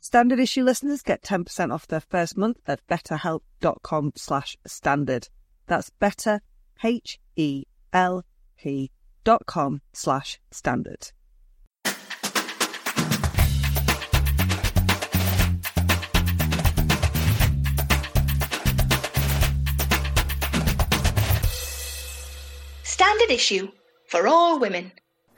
Standard issue listeners get 10% off their first month at betterhelp.com slash standard. That's better, H-E-L-P dot com slash standard. Standard issue for all women.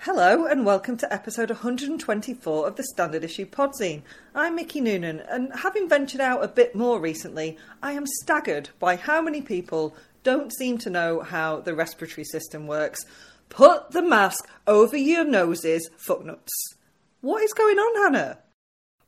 Hello and welcome to episode 124 of the Standard Issue Podzine. I'm Mickey Noonan and having ventured out a bit more recently, I am staggered by how many people don't seem to know how the respiratory system works. Put the mask over your noses, footnuts. What is going on, Hannah?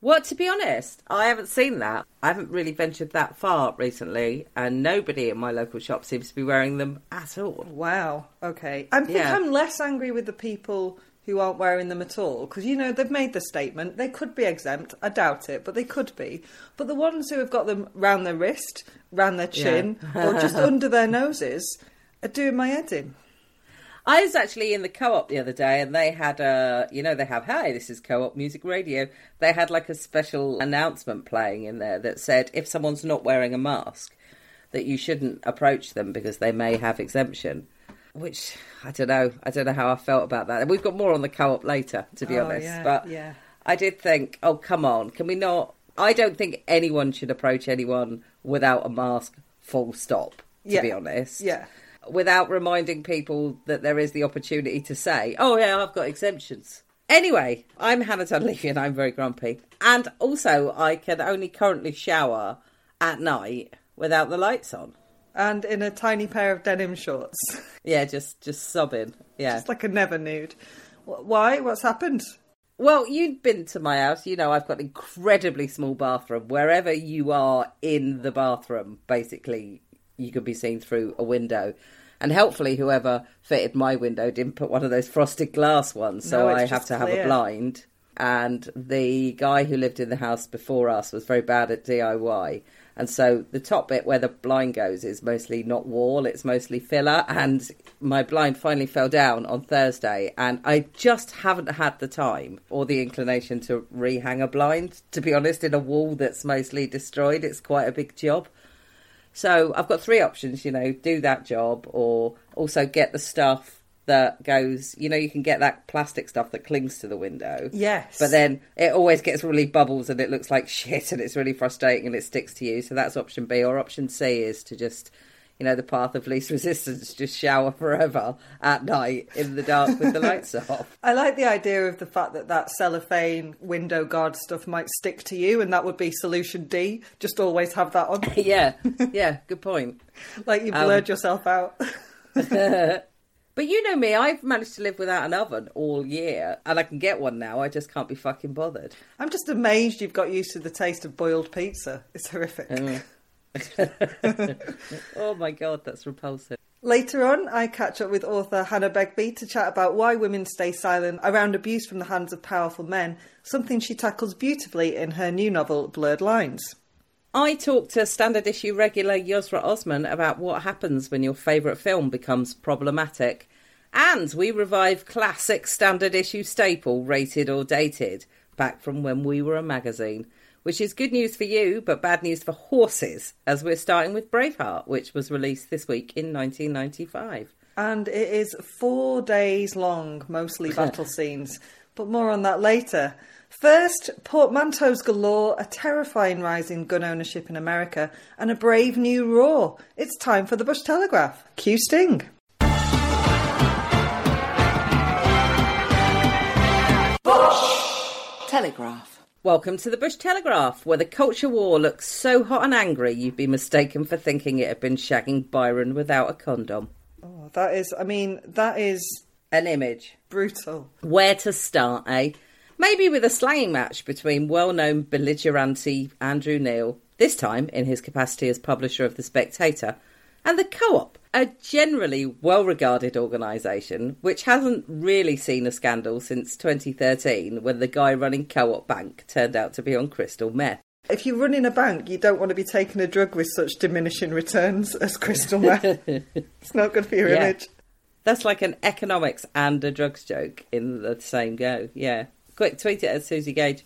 Well, to be honest, I haven't seen that. I haven't really ventured that far recently, and nobody in my local shop seems to be wearing them at all. Wow. Okay. I think Yeah. I'm less angry with the people who aren't wearing them at all because you know they've made the statement. They could be exempt. I doubt it, but they could be. But the ones who have got them round their wrist, round their chin, or just under their noses are doing my head in. I was actually in the co-op the other day, and they had a, you know, they have, "Hi, this is co-op music radio." They had like a special announcement playing in there that said if someone's not wearing a mask, that you shouldn't approach them because they may have exemption. Which I don't know. I don't know how I felt about that. We've got more on the co-op later, to be Oh, honest. yeah, but yeah. I did think, oh come on, can we not? I don't think anyone should approach anyone without a mask. Full stop. To Yeah. be honest Yeah. Without reminding people that there is the opportunity to say, oh, yeah, I've got exemptions. Anyway, I'm Hannah Dunleavy and I'm very grumpy. And also, I can only currently shower at night without the lights on. And in a tiny pair of denim shorts, Yeah, just just sobbing. Yeah. it's like a never nude. Why? What's happened? Well, you've been to my house. You know I've got an incredibly small bathroom. Wherever you are in the bathroom, basically, you could be seen through a window. And helpfully, whoever fitted my window didn't put one of those frosted glass ones, so No, I have to have a blind. And the guy who lived in the house before us was very bad at DIY. And so the top bit where the blind goes is mostly not wall, it's mostly filler. And my blind finally fell down on Thursday. And I just haven't had the time or the inclination to rehang a blind, to be honest, in a wall that's mostly destroyed. It's quite a big job. So I've got three options, you know, do that job or also get the stuff that goes, you know, you can get that plastic stuff that clings to the window. Yes. But then it always gets really bubbles and it looks like shit and it's really frustrating and it sticks to you. So that's option B. Or option C is to just, you know, the path of least resistance, just shower forever at night in the dark with the lights off. I like the idea of the fact that that cellophane window guard stuff might stick to you, and that would be solution D. Just always have that on. yeah, yeah, good point. like you blurred um, yourself out. But you know me, I've managed to live without an oven all year, and I can get one now. I just can't be fucking bothered. I'm just amazed you've got used to the taste of boiled pizza. It's horrific. Mm. oh my god, that's repulsive. Later on, I catch up with author Hannah Begbie to chat about why women stay silent around abuse from the hands of powerful men, something she tackles beautifully in her new novel, Blurred Lines. I talked to standard issue regular Yosra Osman about what happens when your favourite film becomes problematic. And we revive classic standard issue staple, rated or dated, back from when we were a magazine which is good news for you, but bad news for horses, as we're starting with Braveheart, which was released this week in 1995. And it is four days long, mostly battle scenes, but more on that later. First, portmanteaus galore, a terrifying rise in gun ownership in America, and a brave new roar. It's time for the Bush Telegraph. Cue Sting. Bush Telegraph. Welcome to the Bush Telegraph, where the culture war looks so hot and angry you'd be mistaken for thinking it had been shagging Byron without a condom. Oh, that is, I mean, that is. An image. Brutal. Where to start, eh? Maybe with a slaying match between well known belligerante Andrew Neil, this time in his capacity as publisher of The Spectator, and the co op, a generally well regarded organisation which hasn't really seen a scandal since 2013 when the guy running Co op Bank turned out to be on crystal meth. If you run in a bank, you don't want to be taking a drug with such diminishing returns as crystal meth. it's not good for your yeah. image. That's like an economics and a drugs joke in the same go. Yeah. Quick, tweet it at Suzi Gage.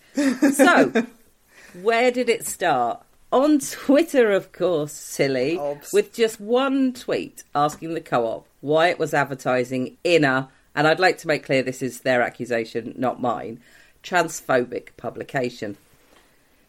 So, where did it start? On Twitter, of course, silly, Obs. with just one tweet asking the co op why it was advertising in a, and I'd like to make clear this is their accusation, not mine, transphobic publication.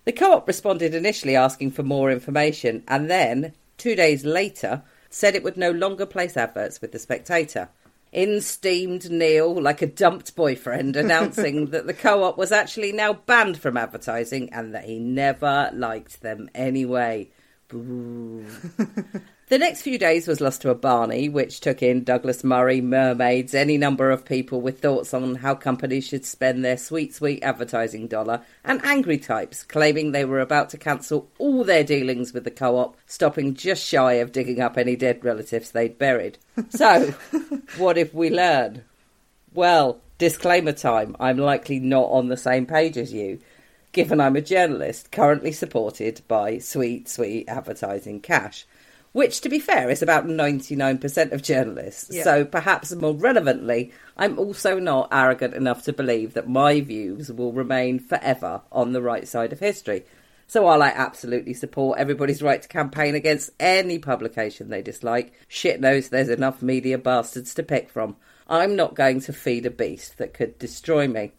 The co op responded initially asking for more information and then, two days later, said it would no longer place adverts with The Spectator in steamed Neil like a dumped boyfriend, announcing that the co op was actually now banned from advertising and that he never liked them anyway. The next few days was lost to a Barney, which took in Douglas Murray, mermaids, any number of people with thoughts on how companies should spend their sweet, sweet advertising dollar, and angry types claiming they were about to cancel all their dealings with the co op, stopping just shy of digging up any dead relatives they'd buried. So, what if we learn? Well, disclaimer time I'm likely not on the same page as you given I'm a journalist currently supported by sweet, sweet advertising cash which, to be fair, is about 99% of journalists. Yeah. So perhaps more relevantly, I'm also not arrogant enough to believe that my views will remain forever on the right side of history. So while I absolutely support everybody's right to campaign against any publication they dislike, shit knows there's enough media bastards to pick from. I'm not going to feed a beast that could destroy me.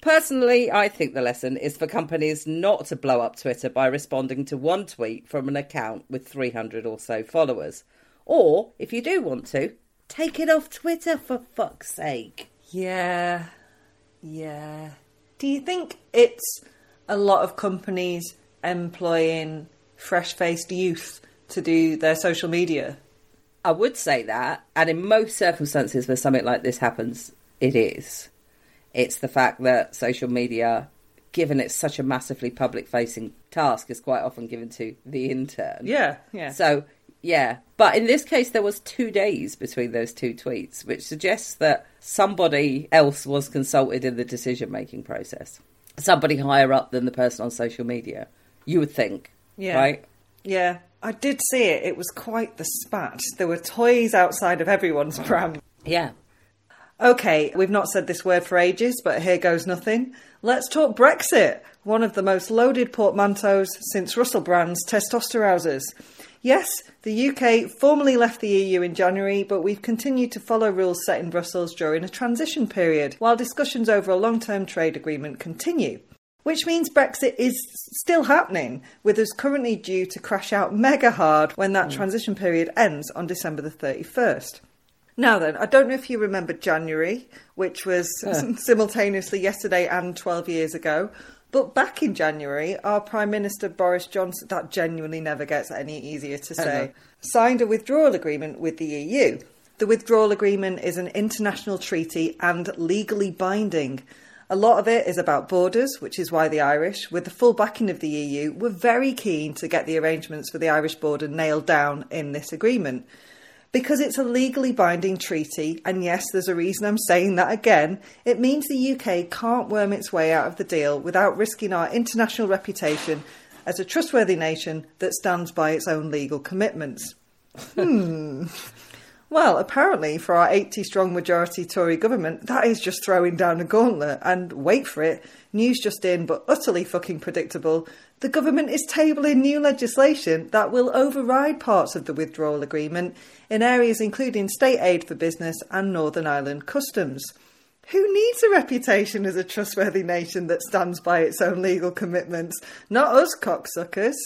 Personally, I think the lesson is for companies not to blow up Twitter by responding to one tweet from an account with 300 or so followers. Or, if you do want to, take it off Twitter for fuck's sake. Yeah, yeah. Do you think it's a lot of companies employing fresh faced youth to do their social media? I would say that, and in most circumstances where something like this happens, it is. It's the fact that social media, given it's such a massively public facing task, is quite often given to the intern. Yeah, yeah. So, yeah. But in this case, there was two days between those two tweets, which suggests that somebody else was consulted in the decision making process. Somebody higher up than the person on social media, you would think. Yeah. Right? Yeah. I did see it. It was quite the spat. There were toys outside of everyone's pram. Yeah. Okay, we've not said this word for ages, but here goes nothing. Let's talk Brexit, one of the most loaded portmanteaus since Russell Brand's testosterousers. Yes, the UK formally left the EU in January, but we've continued to follow rules set in Brussels during a transition period, while discussions over a long term trade agreement continue. which means Brexit is still happening, with us currently due to crash out mega hard when that mm. transition period ends on December the 31st. Now then, I don't know if you remember January, which was simultaneously yesterday and 12 years ago. But back in January, our Prime Minister Boris Johnson, that genuinely never gets any easier to say, signed a withdrawal agreement with the EU. The withdrawal agreement is an international treaty and legally binding. A lot of it is about borders, which is why the Irish, with the full backing of the EU, were very keen to get the arrangements for the Irish border nailed down in this agreement. Because it's a legally binding treaty, and yes, there's a reason I'm saying that again, it means the UK can't worm its way out of the deal without risking our international reputation as a trustworthy nation that stands by its own legal commitments. Hmm. Well, apparently, for our 80 strong majority Tory government, that is just throwing down a gauntlet. And wait for it, news just in, but utterly fucking predictable. The government is tabling new legislation that will override parts of the withdrawal agreement in areas including state aid for business and Northern Ireland customs. Who needs a reputation as a trustworthy nation that stands by its own legal commitments? Not us, cocksuckers.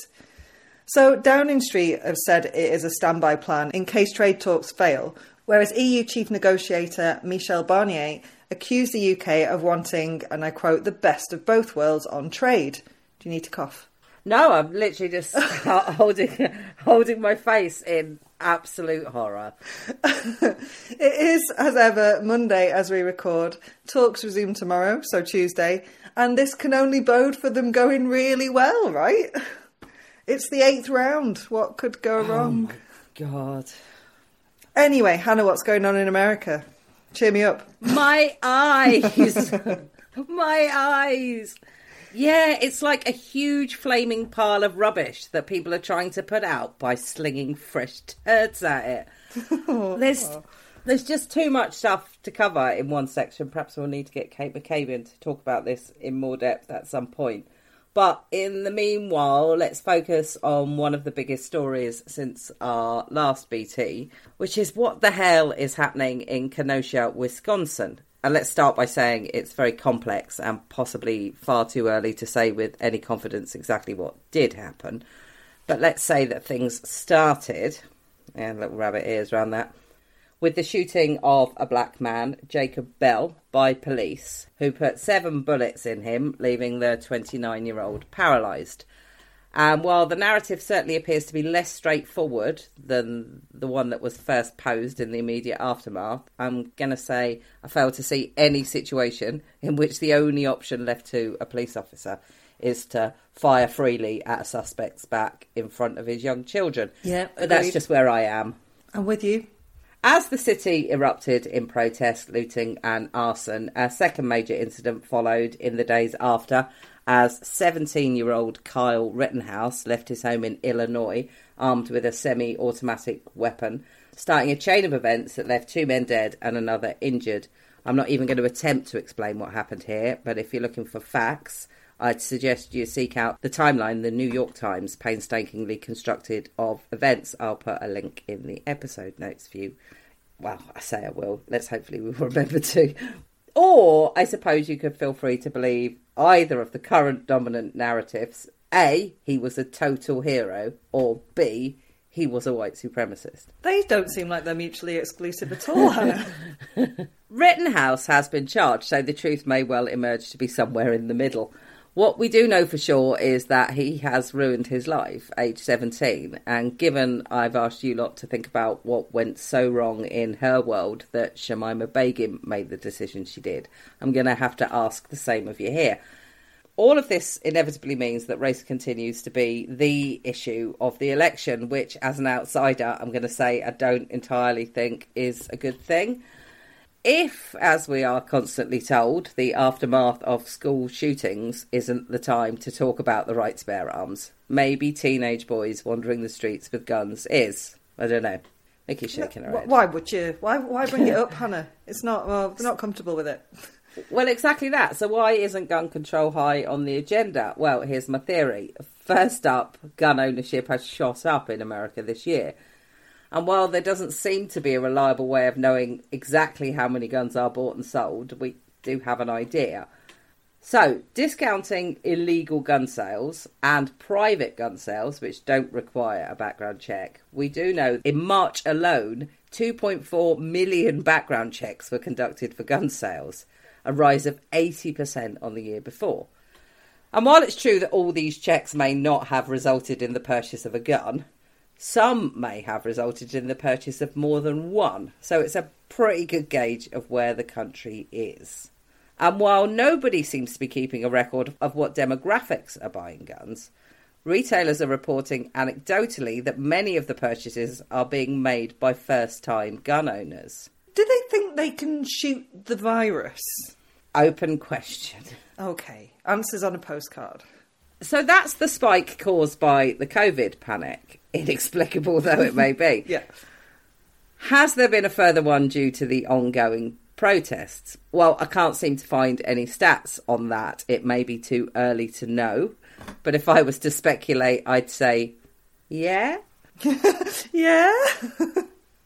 So Downing Street have said it is a standby plan in case trade talks fail, whereas EU chief negotiator Michel Barnier accused the UK of wanting, and I quote, the best of both worlds on trade. Do you need to cough? No, I'm literally just holding holding my face in absolute horror. it is, as ever, Monday as we record. Talks resume tomorrow, so Tuesday, and this can only bode for them going really well, right? It's the eighth round. What could go oh wrong? God. Anyway, Hannah, what's going on in America? Cheer me up. My eyes. My eyes. Yeah, it's like a huge flaming pile of rubbish that people are trying to put out by slinging fresh turds at it. there's there's just too much stuff to cover in one section. Perhaps we'll need to get Kate McCabe in to talk about this in more depth at some point. But in the meanwhile, let's focus on one of the biggest stories since our last BT, which is what the hell is happening in Kenosha, Wisconsin. And let's start by saying it's very complex and possibly far too early to say with any confidence exactly what did happen. But let's say that things started, and little rabbit ears around that, with the shooting of a black man, Jacob Bell, by police, who put seven bullets in him, leaving the 29 year old paralysed. And while the narrative certainly appears to be less straightforward than the one that was first posed in the immediate aftermath, I'm going to say I fail to see any situation in which the only option left to a police officer is to fire freely at a suspect's back in front of his young children. Yeah, but that's just where I am. I'm with you. As the city erupted in protest, looting, and arson, a second major incident followed in the days after as 17 year old Kyle Rittenhouse left his home in Illinois armed with a semi automatic weapon, starting a chain of events that left two men dead and another injured. I'm not even going to attempt to explain what happened here, but if you're looking for facts, I'd suggest you seek out the timeline the New York Times painstakingly constructed of events. I'll put a link in the episode notes for you. Well, I say I will. Let's hopefully we'll remember to. Or I suppose you could feel free to believe either of the current dominant narratives. A, he was a total hero, or B, he was a white supremacist. They don't seem like they're mutually exclusive at all, Hannah. Rittenhouse has been charged, so the truth may well emerge to be somewhere in the middle. What we do know for sure is that he has ruined his life, age 17. And given I've asked you lot to think about what went so wrong in her world that Shamima Begum made the decision she did, I'm going to have to ask the same of you here. All of this inevitably means that race continues to be the issue of the election, which, as an outsider, I'm going to say I don't entirely think is a good thing if, as we are constantly told, the aftermath of school shootings isn't the time to talk about the right to bear arms, maybe teenage boys wandering the streets with guns is. I don't know. Mickey's shaking her head. Why would you? Why why bring it up, Hannah? It's not. Well, we're not comfortable with it. Well, exactly that. So why isn't gun control high on the agenda? Well, here's my theory. First up, gun ownership has shot up in America this year. And while there doesn't seem to be a reliable way of knowing exactly how many guns are bought and sold, we do have an idea. So, discounting illegal gun sales and private gun sales, which don't require a background check, we do know in March alone, 2.4 million background checks were conducted for gun sales, a rise of 80% on the year before. And while it's true that all these checks may not have resulted in the purchase of a gun, some may have resulted in the purchase of more than one. So it's a pretty good gauge of where the country is. And while nobody seems to be keeping a record of what demographics are buying guns, retailers are reporting anecdotally that many of the purchases are being made by first time gun owners. Do they think they can shoot the virus? Open question. Okay, answers on a postcard. So that's the spike caused by the COVID panic, inexplicable though it may be. yeah. Has there been a further one due to the ongoing protests? Well, I can't seem to find any stats on that. It may be too early to know. But if I was to speculate, I'd say, yeah. yeah.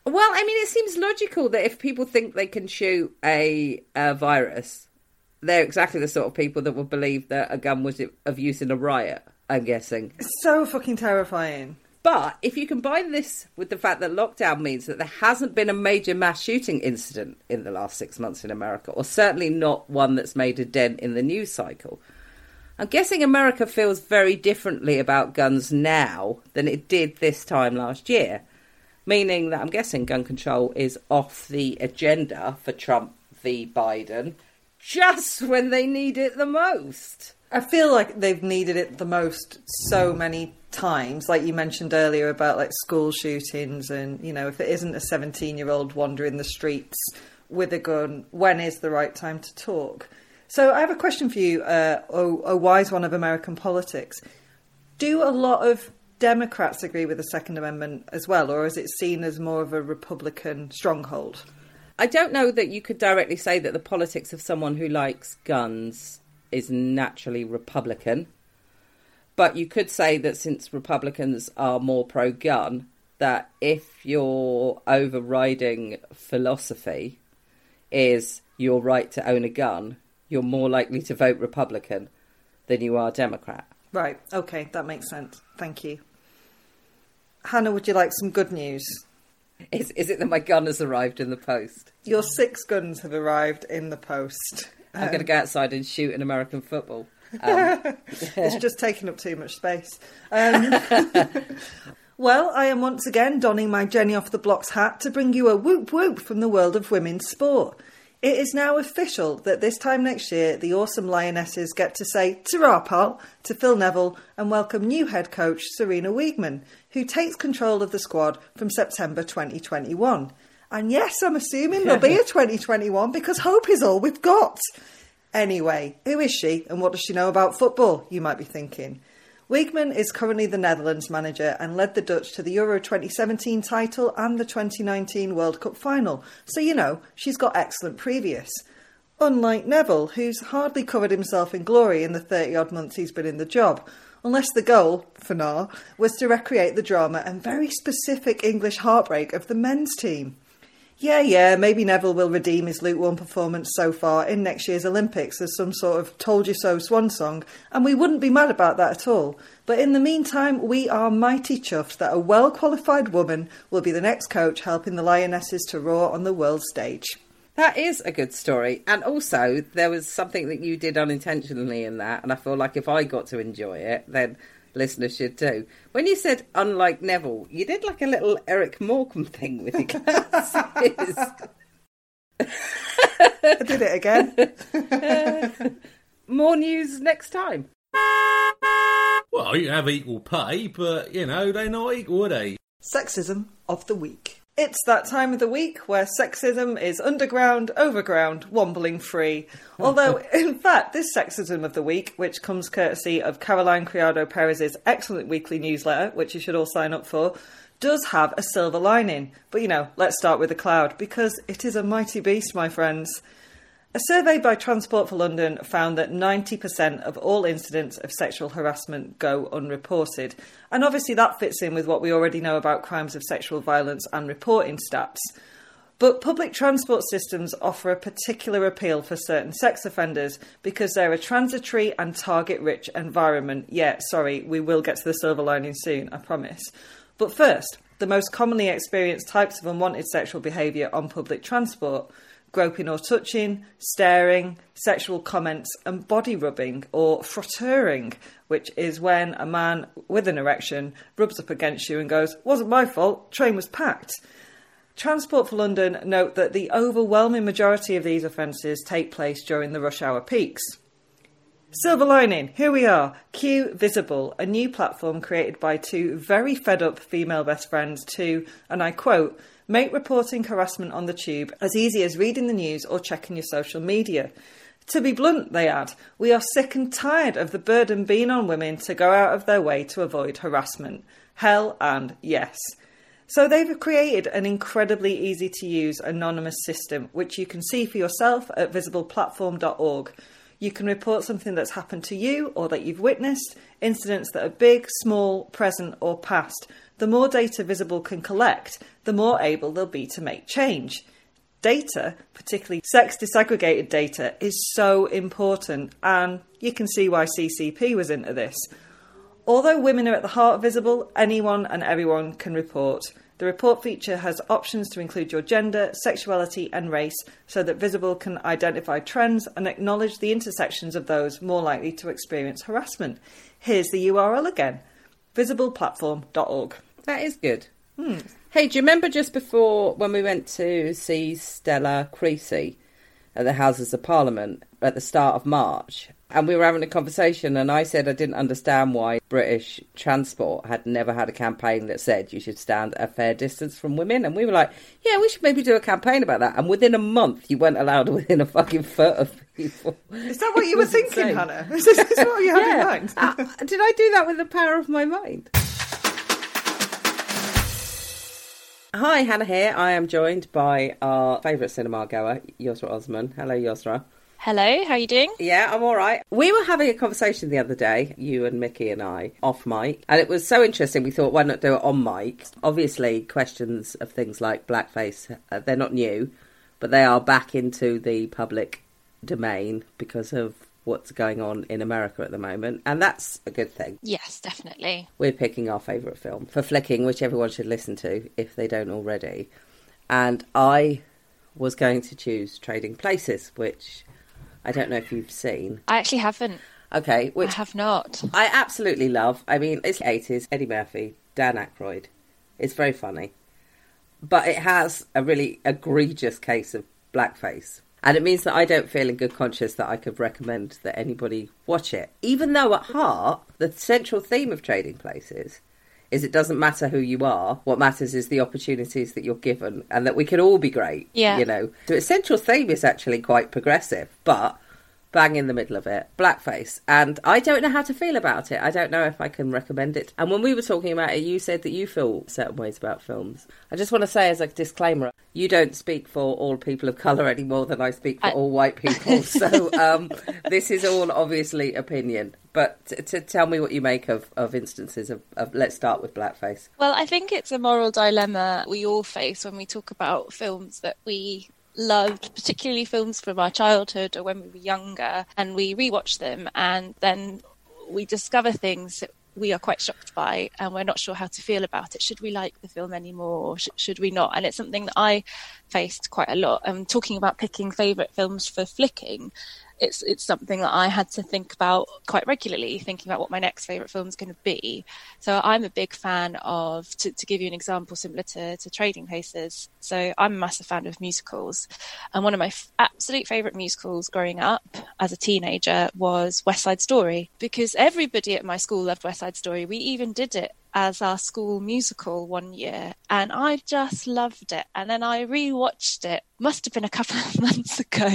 well, I mean, it seems logical that if people think they can shoot a, a virus, they're exactly the sort of people that would believe that a gun was of use in a riot. I'm guessing. So fucking terrifying. But if you combine this with the fact that lockdown means that there hasn't been a major mass shooting incident in the last six months in America, or certainly not one that's made a dent in the news cycle, I'm guessing America feels very differently about guns now than it did this time last year. Meaning that I'm guessing gun control is off the agenda for Trump v. Biden just when they need it the most. I feel like they've needed it the most so many times, like you mentioned earlier about like school shootings, and you know, if it isn't a 17 year old wandering the streets with a gun, when is the right time to talk? So, I have a question for you, uh, a, a wise one of American politics. Do a lot of Democrats agree with the Second Amendment as well, or is it seen as more of a Republican stronghold? I don't know that you could directly say that the politics of someone who likes guns is naturally Republican. But you could say that since Republicans are more pro gun, that if your overriding philosophy is your right to own a gun, you're more likely to vote Republican than you are Democrat. Right, okay, that makes sense. Thank you. Hannah, would you like some good news? Is, is it that my gun has arrived in the post? Your six guns have arrived in the post. I'm going to go outside and shoot an American football. Um, it's just taking up too much space. Um, well, I am once again donning my Jenny off the blocks hat to bring you a whoop whoop from the world of women's sport. It is now official that this time next year, the awesome Lionesses get to say ta pal to Phil Neville and welcome new head coach Sarina Wiegman, who takes control of the squad from September 2021. And yes, I'm assuming there'll be a 2021 because hope is all we've got. Anyway, who is she and what does she know about football? You might be thinking. Wiegman is currently the Netherlands manager and led the Dutch to the Euro 2017 title and the 2019 World Cup final, so you know, she's got excellent previous. Unlike Neville, who's hardly covered himself in glory in the 30 odd months he's been in the job, unless the goal, for now, was to recreate the drama and very specific English heartbreak of the men's team. Yeah, yeah, maybe Neville will redeem his lukewarm performance so far in next year's Olympics as some sort of told you so swan song, and we wouldn't be mad about that at all. But in the meantime, we are mighty chuffed that a well qualified woman will be the next coach helping the Lionesses to roar on the world stage. That is a good story. And also, there was something that you did unintentionally in that, and I feel like if I got to enjoy it, then listeners should too. When you said unlike Neville, you did like a little Eric Morecambe thing with your glasses. I did it again. more news next time. Well, you have equal pay, but you know they're not equal, are they? Sexism of the week. It's that time of the week where sexism is underground, overground, wombling free. Although, in fact, this sexism of the week, which comes courtesy of Caroline Criado Perez's excellent weekly newsletter, which you should all sign up for, does have a silver lining. But you know, let's start with the cloud, because it is a mighty beast, my friends. A survey by Transport for London found that 90% of all incidents of sexual harassment go unreported. And obviously, that fits in with what we already know about crimes of sexual violence and reporting stats. But public transport systems offer a particular appeal for certain sex offenders because they're a transitory and target rich environment. Yeah, sorry, we will get to the silver lining soon, I promise. But first, the most commonly experienced types of unwanted sexual behaviour on public transport groping or touching, staring, sexual comments, and body rubbing or frotteuring, which is when a man with an erection rubs up against you and goes, Wasn't my fault, train was packed. Transport for London note that the overwhelming majority of these offences take place during the rush hour peaks. Silver lining, here we are. Q Visible, a new platform created by two very fed up female best friends to, and I quote, make reporting harassment on the tube as easy as reading the news or checking your social media. To be blunt, they add, we are sick and tired of the burden being on women to go out of their way to avoid harassment. Hell and yes. So they've created an incredibly easy to use anonymous system which you can see for yourself at visibleplatform.org. You can report something that's happened to you or that you've witnessed, incidents that are big, small, present, or past. The more data Visible can collect, the more able they'll be to make change. Data, particularly sex disaggregated data, is so important, and you can see why CCP was into this. Although women are at the heart of Visible, anyone and everyone can report. The report feature has options to include your gender, sexuality, and race so that Visible can identify trends and acknowledge the intersections of those more likely to experience harassment. Here's the URL again visibleplatform.org. That is good. Hmm. Hey, do you remember just before when we went to see Stella Creasy at the Houses of Parliament at the start of March? And we were having a conversation, and I said I didn't understand why British Transport had never had a campaign that said you should stand a fair distance from women. And we were like, yeah, we should maybe do a campaign about that. And within a month, you weren't allowed within a fucking foot of people. Is that what you were thinking, insane. Hannah? Is this, is what you had in mind? Uh, did I do that with the power of my mind? Hi, Hannah here. I am joined by our favourite cinema goer, Yosra Osman. Hello, Yosra. Hello, how are you doing? Yeah, I'm all right. We were having a conversation the other day, you and Mickey and I, off mic, and it was so interesting. We thought, why not do it on mic? Obviously, questions of things like blackface, uh, they're not new, but they are back into the public domain because of what's going on in America at the moment, and that's a good thing. Yes, definitely. We're picking our favourite film for flicking, which everyone should listen to if they don't already. And I was going to choose Trading Places, which I don't know if you've seen. I actually haven't. Okay, I which have not. I absolutely love. I mean, it's 80s, Eddie Murphy, Dan Aykroyd. It's very funny. But it has a really egregious case of blackface. And it means that I don't feel in good conscience that I could recommend that anybody watch it. Even though at heart, the central theme of Trading Places is it doesn't matter who you are. What matters is the opportunities that you're given and that we can all be great. Yeah. You know, so its central theme is actually quite progressive, but bang in the middle of it, blackface. And I don't know how to feel about it. I don't know if I can recommend it. And when we were talking about it, you said that you feel certain ways about films. I just want to say as a disclaimer, you don't speak for all people of colour any more than I speak for I- all white people. so um, this is all obviously opinion. But to tell me what you make of, of instances of, of, let's start with blackface. Well, I think it's a moral dilemma we all face when we talk about films that we loved, particularly films from our childhood or when we were younger, and we rewatch them and then we discover things that we are quite shocked by and we're not sure how to feel about it. Should we like the film anymore or sh- should we not? And it's something that I faced quite a lot. And talking about picking favourite films for flicking, it's it's something that I had to think about quite regularly, thinking about what my next favourite film is going to be. So I'm a big fan of, to, to give you an example similar to, to Trading Places. So I'm a massive fan of musicals, and one of my f- absolute favourite musicals growing up as a teenager was West Side Story because everybody at my school loved West Side Story. We even did it as our school musical one year and I just loved it. And then I rewatched it, must have been a couple of months ago,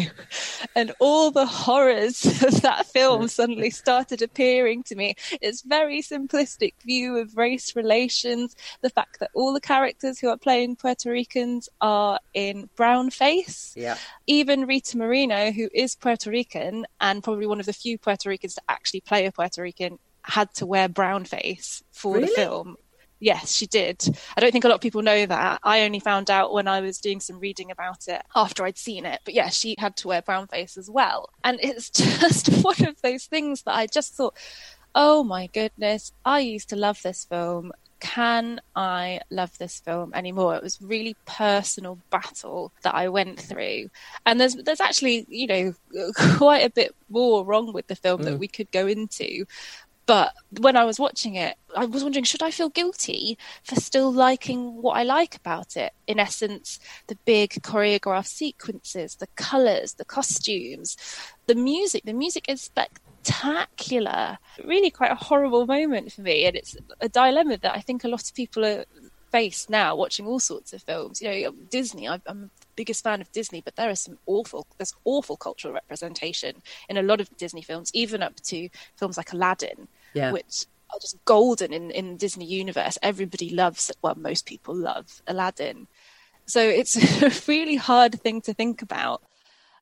and all the horrors of that film suddenly started appearing to me. It's very simplistic view of race relations, the fact that all the characters who are playing Puerto Ricans are in brown face Yeah. even Rita Moreno, who is Puerto Rican and probably one of the few Puerto Ricans to actually play a Puerto Rican, had to wear brown face for Really? the film. Yes, she did. I don't think a lot of people know that. I only found out when I was doing some reading about it after I'd seen it. But yeah, she had to wear brown face as well. And it's just one of those things that I just thought, oh my goodness, I used to love this film. Can I love this film anymore? It was really personal battle that I went through, and there's there's actually you know quite a bit more wrong with the film mm. that we could go into. But when I was watching it, I was wondering, should I feel guilty for still liking what I like about it? In essence, the big choreographed sequences, the colours, the costumes, the music. The music is spectacular. Really quite a horrible moment for me. And it's a dilemma that I think a lot of people are face now watching all sorts of films. You know, Disney, I'm the biggest fan of Disney, but there is some awful, there's awful cultural representation in a lot of Disney films, even up to films like Aladdin, yeah. which are just golden in, in Disney universe. Everybody loves, well, most people love Aladdin. So it's a really hard thing to think about.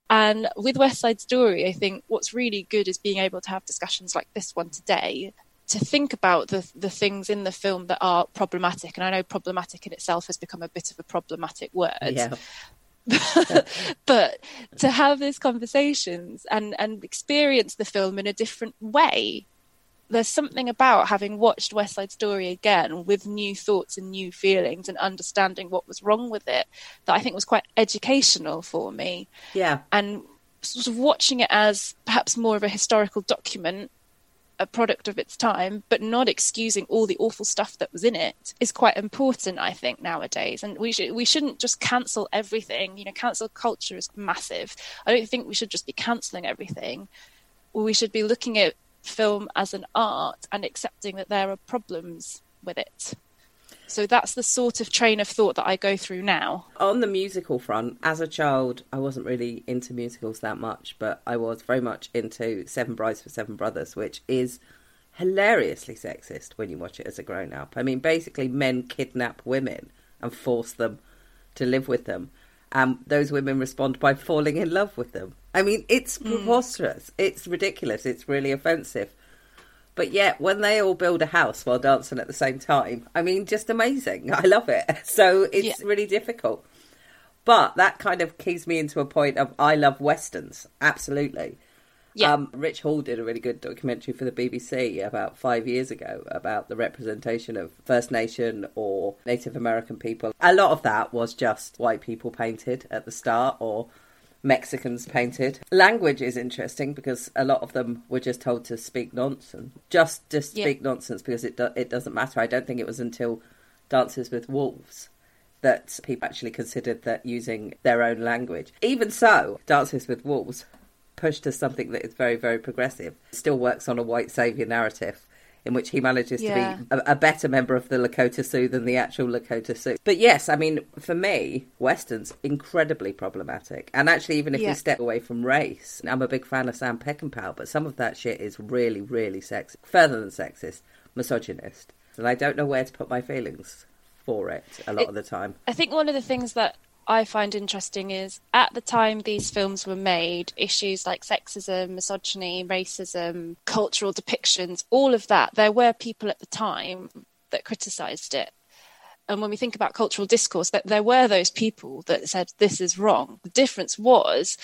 And with West Side Story, I think what's really good is being able to have discussions like this one today to think about the the things in the film that are problematic. And I know problematic in itself has become a bit of a problematic word. Yeah. but to have these conversations and and experience the film in a different way there's something about having watched West Side Story again with new thoughts and new feelings and understanding what was wrong with it that I think was quite educational for me. Yeah. And sort of watching it as perhaps more of a historical document, a product of its time, but not excusing all the awful stuff that was in it is quite important, I think, nowadays. And we should we shouldn't just cancel everything. You know, cancel culture is massive. I don't think we should just be cancelling everything. We should be looking at film as an art and accepting that there are problems with it. So that's the sort of train of thought that I go through now. On the musical front, as a child, I wasn't really into musicals that much, but I was very much into Seven Brides for Seven Brothers, which is hilariously sexist when you watch it as a grown up. I mean, basically, men kidnap women and force them to live with them. And those women respond by falling in love with them. I mean, it's hmm. preposterous. Mm. It's ridiculous. It's really offensive. But yet, when they all build a house while dancing at the same time, I mean, just amazing. I love it. So it's yeah. really difficult. But that kind of keys me into a point of I love westerns, absolutely. Yeah. Um, Rich Hall did a really good documentary for the BBC about five years ago about the representation of First Nation or Native American people. A lot of that was just white people painted at the start or Mexicans painted. Language is interesting because a lot of them were just told to speak nonsense, just to speak yeah. nonsense because it do- it doesn't matter. I don't think it was until Dances with Wolves that people actually considered that using their own language. Even so, Dances with Wolves pushed to something that is very very progressive. Still works on a white savior narrative in which he manages yeah. to be a, a, better member of the Lakota Sioux than the actual Lakota Sioux. But yes, I mean, for me, Westerns incredibly problematic. And actually, even if yeah. we step away from race, I'm a big fan of Sam Peckinpah, but some of that shit is really, really sexist, further than sexist, misogynist. And I don't know where to put my feelings for it a lot it, of the time. I think one of the things that I find interesting is at the time these films were made, issues like sexism, misogyny, racism, cultural depictions, all of that, there were people at the time that criticised it. And when we think about cultural discourse, that there were those people that said this is wrong. The difference was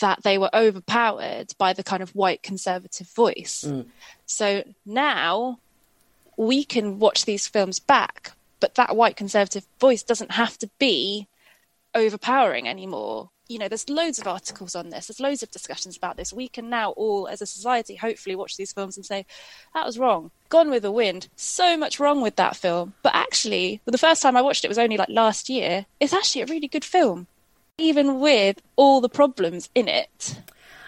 that they were overpowered by the kind of white conservative voice. Mm. So now we can watch these films back, but that white conservative voice doesn't have to be overpowering anymore. You know, there's loads of articles on this, there's loads of discussions about this. We can now all, as a society, hopefully watch these films and say, that was wrong. Gone with the Wind, so much wrong with that film. But actually, the first time I watched it was only like last year. It's actually a really good film, even with all the problems in it.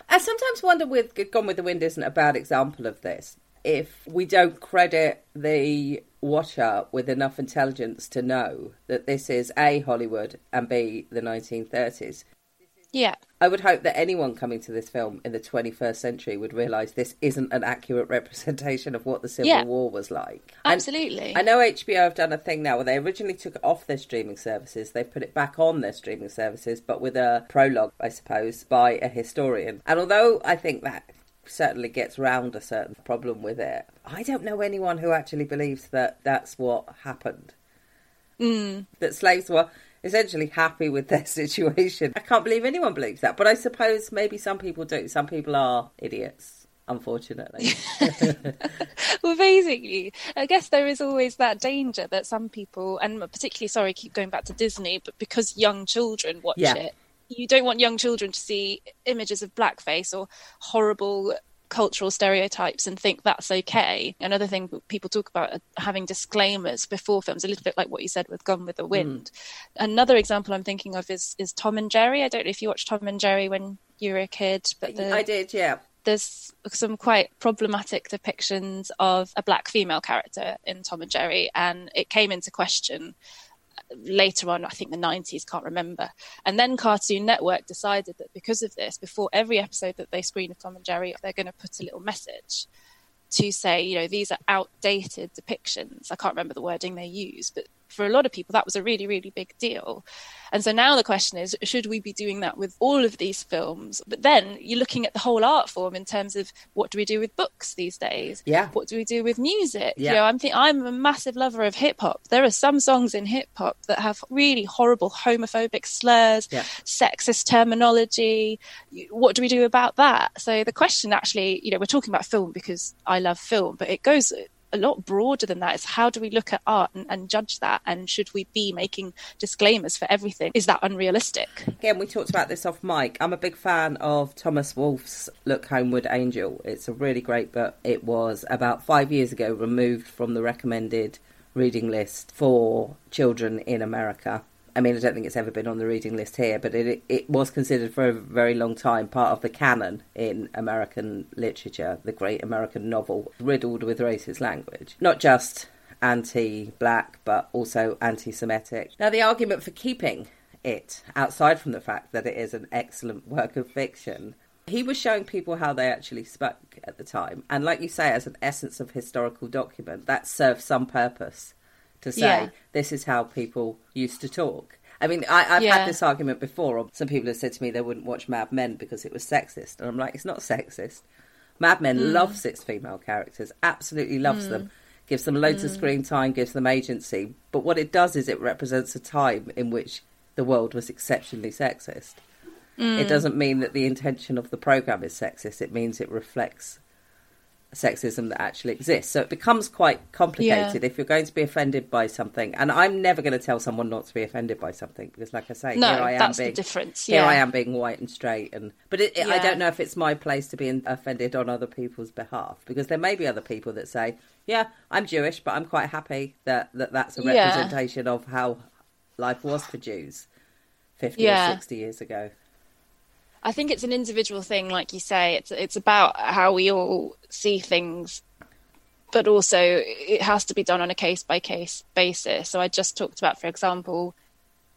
I sometimes wonder with Gone with the Wind isn't a bad example of this. If we don't credit the watcher with enough intelligence to know that this is A, Hollywood, and B, the 1930s. Yeah. I would hope that anyone coming to this film in the 21st century would realise this isn't an accurate representation of what the Civil yeah. War was like. Absolutely. And I know HBO have done a thing now where they originally took it off their streaming services, they've put it back on their streaming services, but with a prologue, I suppose, by a historian. And although I think that certainly gets round a certain problem with it. I don't know anyone who actually believes that that's what happened. Mm. That slaves were essentially happy with their situation. I can't believe anyone believes that, but I suppose maybe some people do. Some people are idiots, unfortunately. well, basically, I guess there is always that danger that some people, and particularly, sorry, I keep going back to Disney, but because young children watch Yeah. it, you don't want young children to see images of blackface or horrible cultural stereotypes and think that's okay. Another thing people talk about are having disclaimers before films, a little bit like what you said with Gone with the mm. Wind. Another example I'm thinking of is is Tom and Jerry. I don't know if you watched Tom and Jerry when you were a kid, but the, I did, yeah. there's some quite problematic depictions of a black female character in Tom and Jerry, and it came into question later on, I think the 90s, can't remember. And then Cartoon Network decided that because of this, before every episode that they screen of Tom and Jerry, they're going to put a little message to say, you know, these are outdated depictions. I can't remember the wording they use, but for a lot of people, that was a really, really big deal. And so now the question is, should we be doing that with all of these films? But then you're looking at the whole art form in terms of what do we do with books these days? Yeah. What do we do with music? Yeah. You know, I'm think I'm a massive lover of hip hop. There are some songs in hip hop that have really horrible homophobic slurs, Yeah. sexist terminology. What do we do about that? So the question actually, you know, we're talking about film because I love film, but it goes a lot broader than that. It's how do we look at art and, and judge that? And should we be making disclaimers for everything? Is that unrealistic? Again, we talked about this off mic. I'm a big fan of Thomas Wolfe's Look Homeward Angel. It's a really great book. It was about five years ago removed from the recommended reading list for children in America. I mean, I don't think it's ever been on the reading list here, but it it was considered for a very long time part of the canon in American literature, the great American novel, riddled with racist language. Not just anti-black, but also anti-Semitic. Now, the argument for keeping it, outside from the fact that it is an excellent work of fiction, he was showing people how they actually spoke at the time. And like you say, as an essence of historical document, that serves some purpose to say Yeah. this is how people used to talk. I mean, I, I've Yeah. had this argument before. Some people have said to me they wouldn't watch Mad Men because it was sexist. And I'm like, it's not sexist. Mad Men mm. loves its female characters, absolutely loves mm. them, gives them loads of mm. screen time, gives them agency. But what it does is it represents a time in which the world was exceptionally sexist. It doesn't mean that the intention of the program is sexist. It means it reflects sexism that actually exists. So it becomes quite complicated if you're going to be offended by something. And I'm never going to tell someone not to be offended by something because, like I say, No, here I am that's the being difference, Here. I am being white and straight, and but it, it- I don't know if it's my place to be offended on other people's behalf because there may be other people that say, "Yeah, I'm Jewish, but I'm quite happy that, that that's a Yeah. representation of how life was for Jews 50 Yeah. or 60 years ago." I think it's an individual thing, like you say. It's it's about how we all see things, but also it has to be done on a case by case basis. So I just talked about, for example,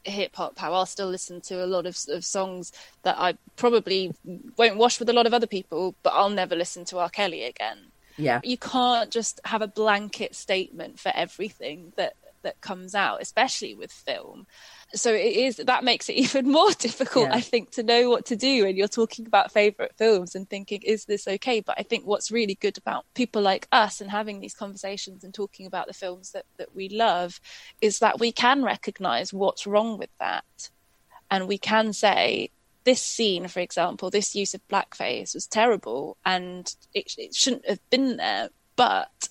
hip hop. How I'll still listen to a lot of, of songs that I probably won't wash with a lot of other people, but I'll never listen to R. Kelly again. Yeah. You can't just have a blanket statement for everything that that comes out, especially with film. So it is that makes it even more difficult, Yeah. I think, to know what to do when you're talking about favorite films and thinking, is this okay? But I think what's really good about people like us and having these conversations and talking about the films that, that we love is that we can recognize what's wrong with that. And we can say, this scene, for example, this use of blackface was terrible and it, it shouldn't have been there, but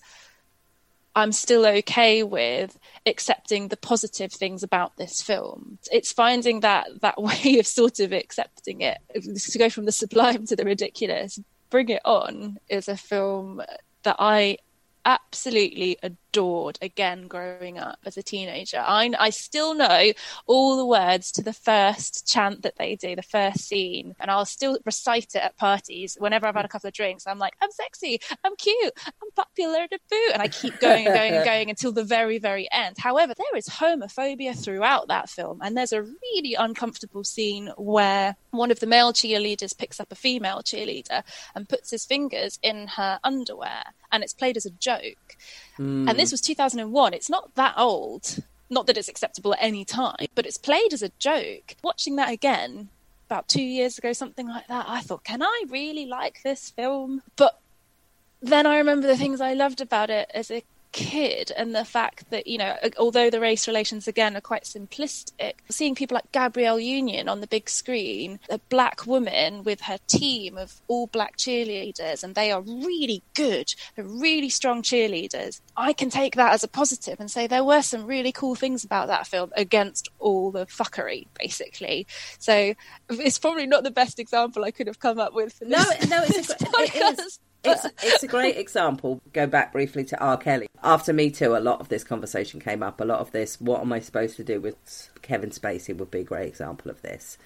I'm still okay with accepting the positive things about this film. It's finding that that way of sort of accepting it to go from the sublime to the ridiculous. Bring It On is a film that I absolutely adored again growing up as a teenager. I, I still know all the words to the first chant that they do, the first scene, and I'll still recite it at parties whenever I've had a couple of drinks. I'm like, I'm sexy, I'm cute, I'm popular, da boo, and I keep going and going and going until the very, very end. However, there is homophobia throughout that film, and there's a really uncomfortable scene where one of the male cheerleaders picks up a female cheerleader and puts his fingers in her underwear, and it's played as a joke. And hmm. this was 2001. It's not that old. Not that it's acceptable at any time, but it's played as a joke. Watching that again, about two years ago, something like that. I thought, can I really like this film? But then I remember the things I loved about it as a kid and the fact that you know although the race relations again are quite simplistic seeing people like gabrielle union on the big screen a black woman with her team of all black cheerleaders and they are really good they're really strong cheerleaders i can take that as a positive and say there were some really cool things about that film against all the fuckery basically. So it's probably not the best example i could have come up with no no it's a, it is it's it's a great example. Go back briefly to R. Kelly. After Me Too, a lot of this conversation came up. A lot of this, what am I supposed to do with Kevin Spacey, would be a great example of this.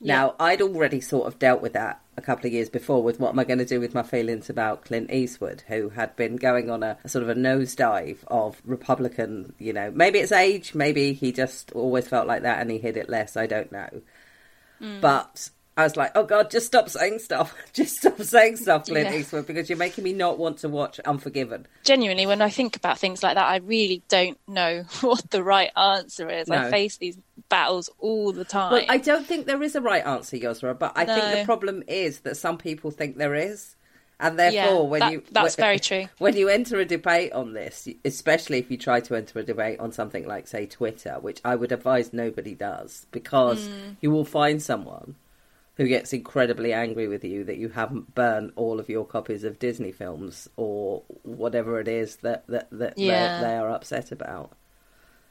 Yeah. Now, I'd already sort of dealt with that a couple of years before with what am I going to do with my feelings about Clint Eastwood, who had been going on a, a sort of a nosedive of Republican, you know, maybe it's age, maybe he just always felt like that and he hid it less, I don't know. Mm. But I was like, oh God, just stop saying stuff. Just stop saying stuff, Clint yeah. Eastwood, because you're making me not want to watch Unforgiven. Genuinely, when I think about things like that, I really don't know what the right answer is. No. I face these battles all the time. Well, I don't think there is a right answer, Yosra, but I no. think the problem is that some people think there is. And therefore, yeah, when that, you that's when, very true. When you enter a debate on this, especially if you try to enter a debate on something like, say, Twitter, which I would advise nobody does, because mm. you will find someone who gets incredibly angry with you that you haven't burnt all of your copies of Disney films or whatever it is that that, that yeah. they are upset about.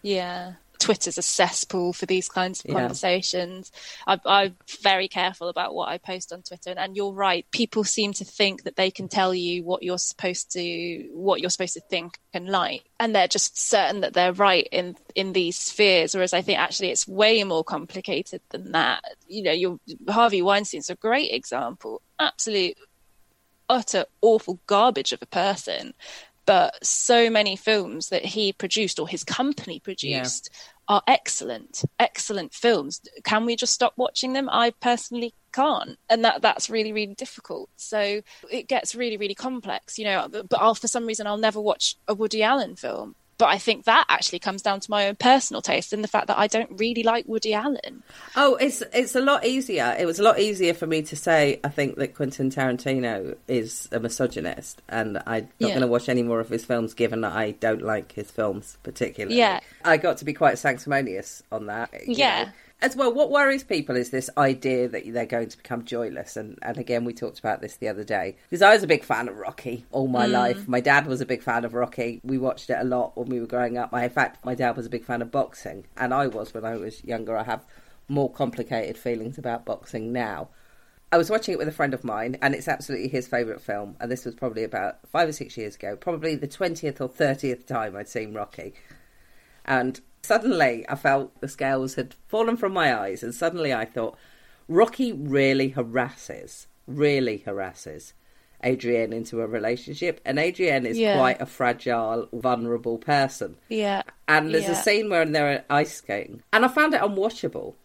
Yeah. Twitter's a cesspool for these kinds of conversations. Yeah. I, am very careful about what I post on Twitter, and, and, you're right. People seem to think that they can tell you what you're supposed to, what you're supposed to think and like, and they're just certain that they're right in in these spheres. Whereas I think actually it's way more complicated than that. You know, your Harvey Weinstein's a great example. Absolute utter awful garbage of a person but so many films that he produced or his company produced yeah. are excellent excellent films. Can we just stop watching them? I personally can't and that that's really really difficult. So it gets really really complex you know but I'll, for some reason i'll never watch a woody allen film but I think that actually comes down to my own personal taste and the fact that I don't really like Woody Allen. Oh, it's it's a lot easier. It was a lot easier for me to say I think that Quentin Tarantino is a misogynist, and I'm not yeah. going to watch any more of his films, given that I don't like his films particularly. Yeah, I got to be quite sanctimonious on that. Yeah. Know as well, what worries people is this idea that they're going to become joyless. And, and again, we talked about this the other day. Because I was a big fan of Rocky all my mm. life. My dad was a big fan of Rocky. We watched it a lot when we were growing up. in fact, my dad was a big fan of boxing. And I was when I was younger. I have more complicated feelings about boxing now. I was watching it with a friend of mine, and it's absolutely his favourite film. And this was probably about five or six years ago, probably the 20th or 30th time I'd seen Rocky. And Suddenly, I felt the scales had fallen from my eyes, and suddenly I thought, Rocky really harasses, really harasses Adrian into a relationship, and Adrian is yeah. quite a fragile, vulnerable person. Yeah. And there's yeah. a scene where they're ice skating, and I found it unwatchable.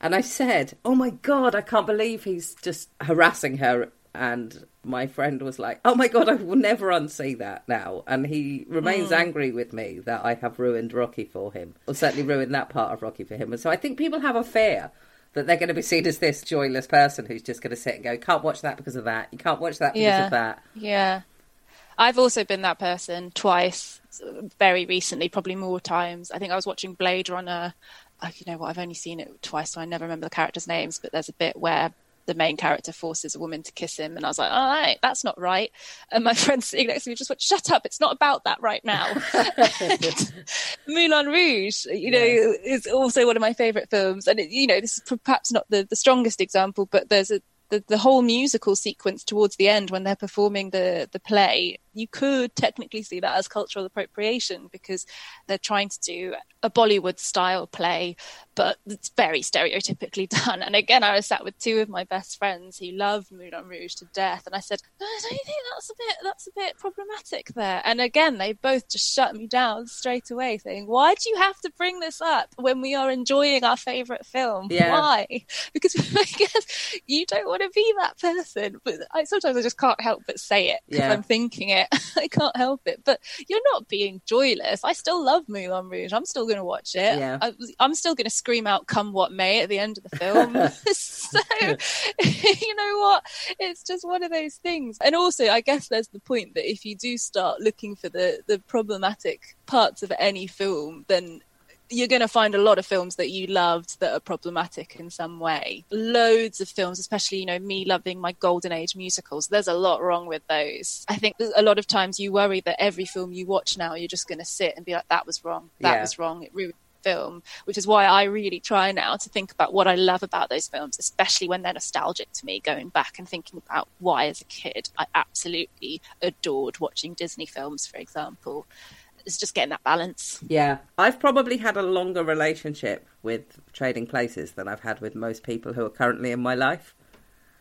And I said, "Oh my god, I can't believe he's just harassing her and my friend was like, "Oh my god, I will never unsee that now." And he remains mm. angry with me that I have ruined Rocky for him, or certainly ruined that part of Rocky for him. And so I think people have a fear that they're going to be seen as this joyless person who's just going to sit and go, "Can't watch that because of that. You can't watch that because yeah. of that." Yeah, I've also been that person twice, very recently, probably more times. I think I was watching Blade Runner. You know what? I've only seen it twice, so I never remember the characters' names. But there's a bit where the main character forces a woman to kiss him, and I was like, "All right, that's not right." And my friend sitting next to me just went, "Shut up! It's not about that right now." Moulin Rouge, you know, yeah. is also one of my favorite films, and it, you know, this is perhaps not the the strongest example, but there's a the, the whole musical sequence towards the end when they're performing the the play you could technically see that as cultural appropriation because they're trying to do a Bollywood style play, but it's very stereotypically done. And again, I was sat with two of my best friends who love Moulin Rouge to death, and I said, "Don't you think that's a bit that's a bit problematic there?" And again, they both just shut me down straight away, saying, "Why do you have to bring this up when we are enjoying our favorite film? Yeah. Why? Because I guess you don't want to be that person." But I, sometimes I just can't help but say it because yeah. I'm thinking it it. I can't help it. But you're not being joyless. I still love Moulin Rouge. I'm still going to watch it. Yeah. I, am still going to scream out "Come what may" at the end of the film. so you know what? It's just one of those things. And also, I guess there's the point that if you do start looking for the the problematic parts of any film, then you're going to find a lot of films that you loved that are problematic in some way. Loads of films, especially, you know, me loving my golden age musicals. There's a lot wrong with those. I think a lot of times you worry that every film you watch now, you're just going to sit and be like, that was wrong. That Yeah. was wrong. It ruined the film, which is why I really try now to think about what I love about those films, especially when they're nostalgic to me, going back and thinking about why as a kid I absolutely adored watching Disney films, for example. It's just getting that balance. Yeah, I've probably had a longer relationship with Trading Places than I've had with most people who are currently in my life.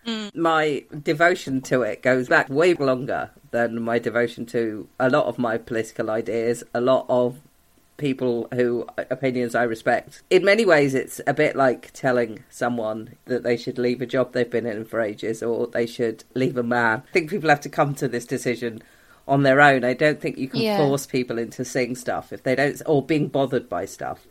Mm. My devotion to it goes back way longer than my devotion to a lot of my political ideas, a lot of people who uh, opinions I respect. In many ways, it's a bit like telling someone that they should leave a job they've been in for ages or they should leave a man. I think people have to come to this decision on their own. I don't think you can Yeah. force people into seeing stuff if they don't or being bothered by stuff.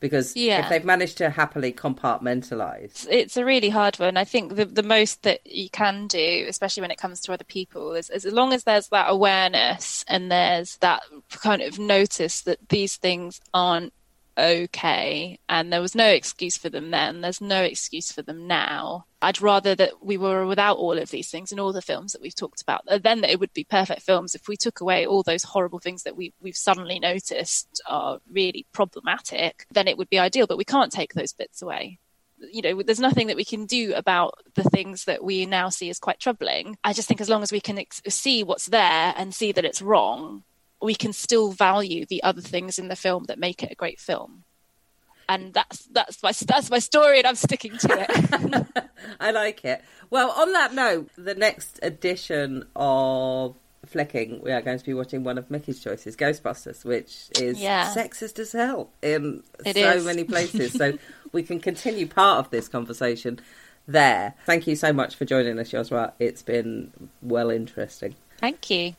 Because Yeah. if they've managed to happily compartmentalize, it's, it's a really hard one. I think the the most that you can do, especially when it comes to other people, is, is as long as there's that awareness and there's that kind of notice that these things aren't okay and there was no excuse for them then. There's no excuse for them now. I'd rather that we were without all of these things in all the films that we've talked about uh, then it would be perfect films. If we took away all those horrible things that we, we've suddenly noticed are really problematic then it would be ideal but we can't take those bits away. You know, there's nothing that we can do about the things that we now see as quite troubling. I just think as long as we can ex- see what's there and see that it's wrong, we can still value the other things in the film that make it a great film. And that's that's my that's my story, and I'm sticking to it. I like it. Well, on that note, the next edition of Flicking, we are going to be watching one of Mickey's choices, Ghostbusters, which is Yeah. sexist as hell in It so is. many places. so we can continue part of this conversation there. Thank you so much for joining us, Yosra. It's been well interesting. Thank you.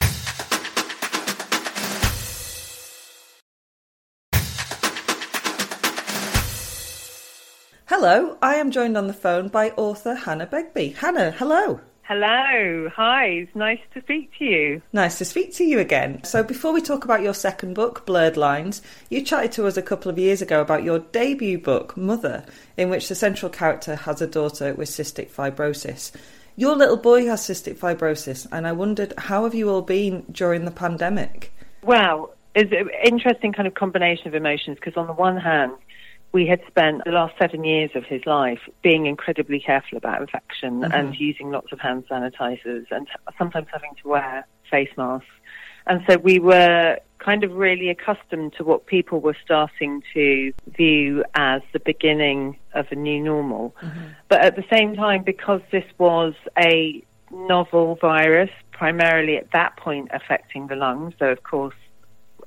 Hello, I am joined on the phone by author Hannah Begbie. Hannah, hello. Hello, hi, it's nice to speak to you. Nice to speak to you again. So, before we talk about your second book, Blurred Lines, you chatted to us a couple of years ago about your debut book, Mother, in which the central character has a daughter with cystic fibrosis. Your little boy has cystic fibrosis, and I wondered how have you all been during the pandemic? Well, it's an interesting kind of combination of emotions because on the one hand, we had spent the last seven years of his life being incredibly careful about infection mm-hmm. and using lots of hand sanitizers and sometimes having to wear face masks. And so we were kind of really accustomed to what people were starting to view as the beginning of a new normal. Mm-hmm. But at the same time, because this was a novel virus, primarily at that point affecting the lungs, so of course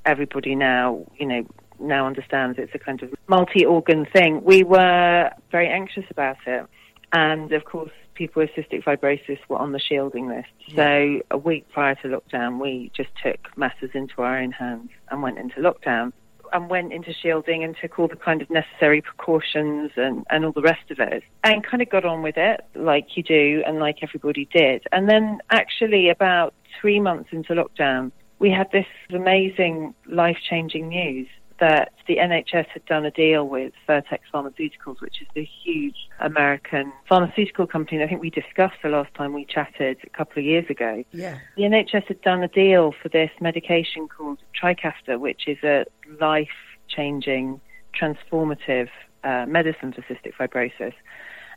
everybody now, you know, now understands it's a kind of multi-organ thing. We were very anxious about it. And of course, people with cystic fibrosis were on the shielding list. So a week prior to lockdown, we just took matters into our own hands and went into lockdown and went into shielding and took all the kind of necessary precautions and, and all the rest of it and kind of got on with it like you do and like everybody did. And then actually about three months into lockdown, we had this amazing life-changing news that the NHS had done a deal with Vertex Pharmaceuticals, which is the huge American pharmaceutical company. I think we discussed the last time we chatted a couple of years ago. Yeah. The NHS had done a deal for this medication called Trikafta, which is a life-changing, transformative uh, medicine for cystic fibrosis.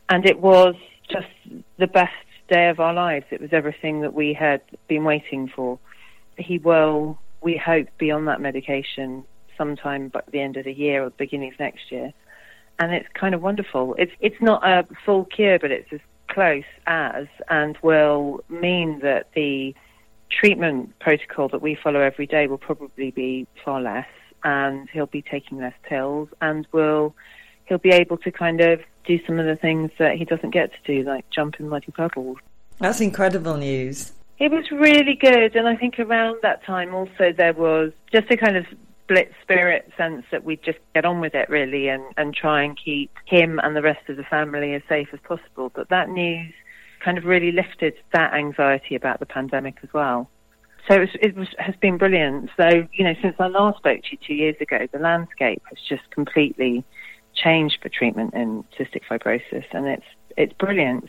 And it was just the best day of our lives. It was everything that we had been waiting for. He will, we hope, be on that medication sometime by the end of the year or the beginning of next year. And it's kind of wonderful. It's it's not a full cure, but it's as close as, and will mean that the treatment protocol that we follow every day will probably be far less, and he'll be taking less pills, and will he'll be able to kind of do some of the things that he doesn't get to do, like jump in muddy puddles. That's incredible news. It was really good, and I think around that time also there was just a kind of split spirit sense that we'd just get on with it really and, and try and keep him and the rest of the family as safe as possible. But that news kind of really lifted that anxiety about the pandemic as well. So it, was, it was, has been brilliant. So, you know, since I last spoke to you two years ago, the landscape has just completely changed for treatment in cystic fibrosis, and it's it's brilliant.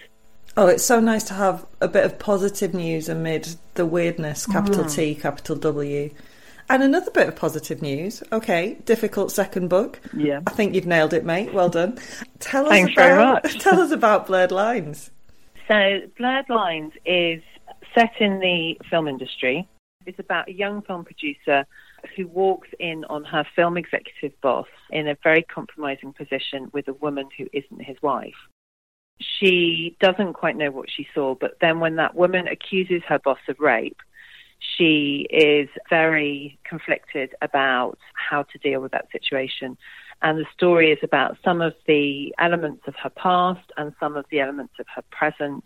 Oh, it's so nice to have a bit of positive news amid the weirdness, capital mm. T, capital W. And another bit of positive news. Okay, difficult second book. Yeah. I think you've nailed it, mate. Well done. Tell us Thanks about, very much. Tell us about Blurred Lines. So, Blurred Lines is set in the film industry. It's about a young film producer who walks in on her film executive boss in a very compromising position with a woman who isn't his wife. She doesn't quite know what she saw, but then when that woman accuses her boss of rape, she is very conflicted about how to deal with that situation. And the story is about some of the elements of her past and some of the elements of her present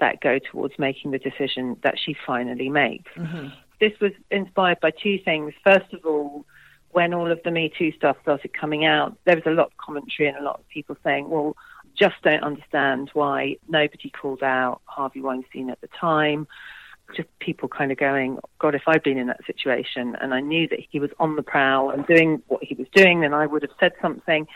that go towards making the decision that she finally makes. Mm-hmm this was inspired by two things. First of all, when all of the Me Too stuff started coming out, there was a lot of commentary and a lot of people saying, well, just don't understand why nobody called out Harvey Weinstein at the time. Just people kind of going, God, if I'd been in that situation and I knew that he was on the prowl and doing what he was doing, then I would have said something.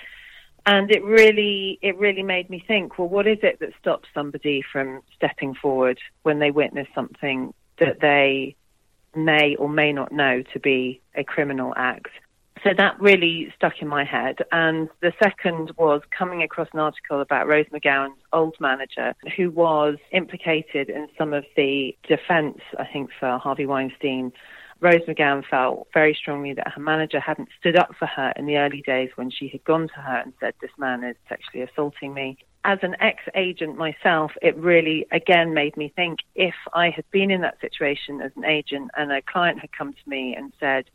And it really, it really made me think, well, what is it that stops somebody from stepping forward when they witness something that they may or may not know to be a criminal act. So that really stuck in my head. And the second was coming across an article about Rose McGowan's old manager, who was implicated in some of the defense, I think, for Harvey Weinstein. Rose McGowan felt very strongly that her manager hadn't stood up for her in the early days when she had gone to her and said, This man is sexually assaulting me as an ex agent myself, it really again made me think if I had been in that situation as an agent and a client had come to me and said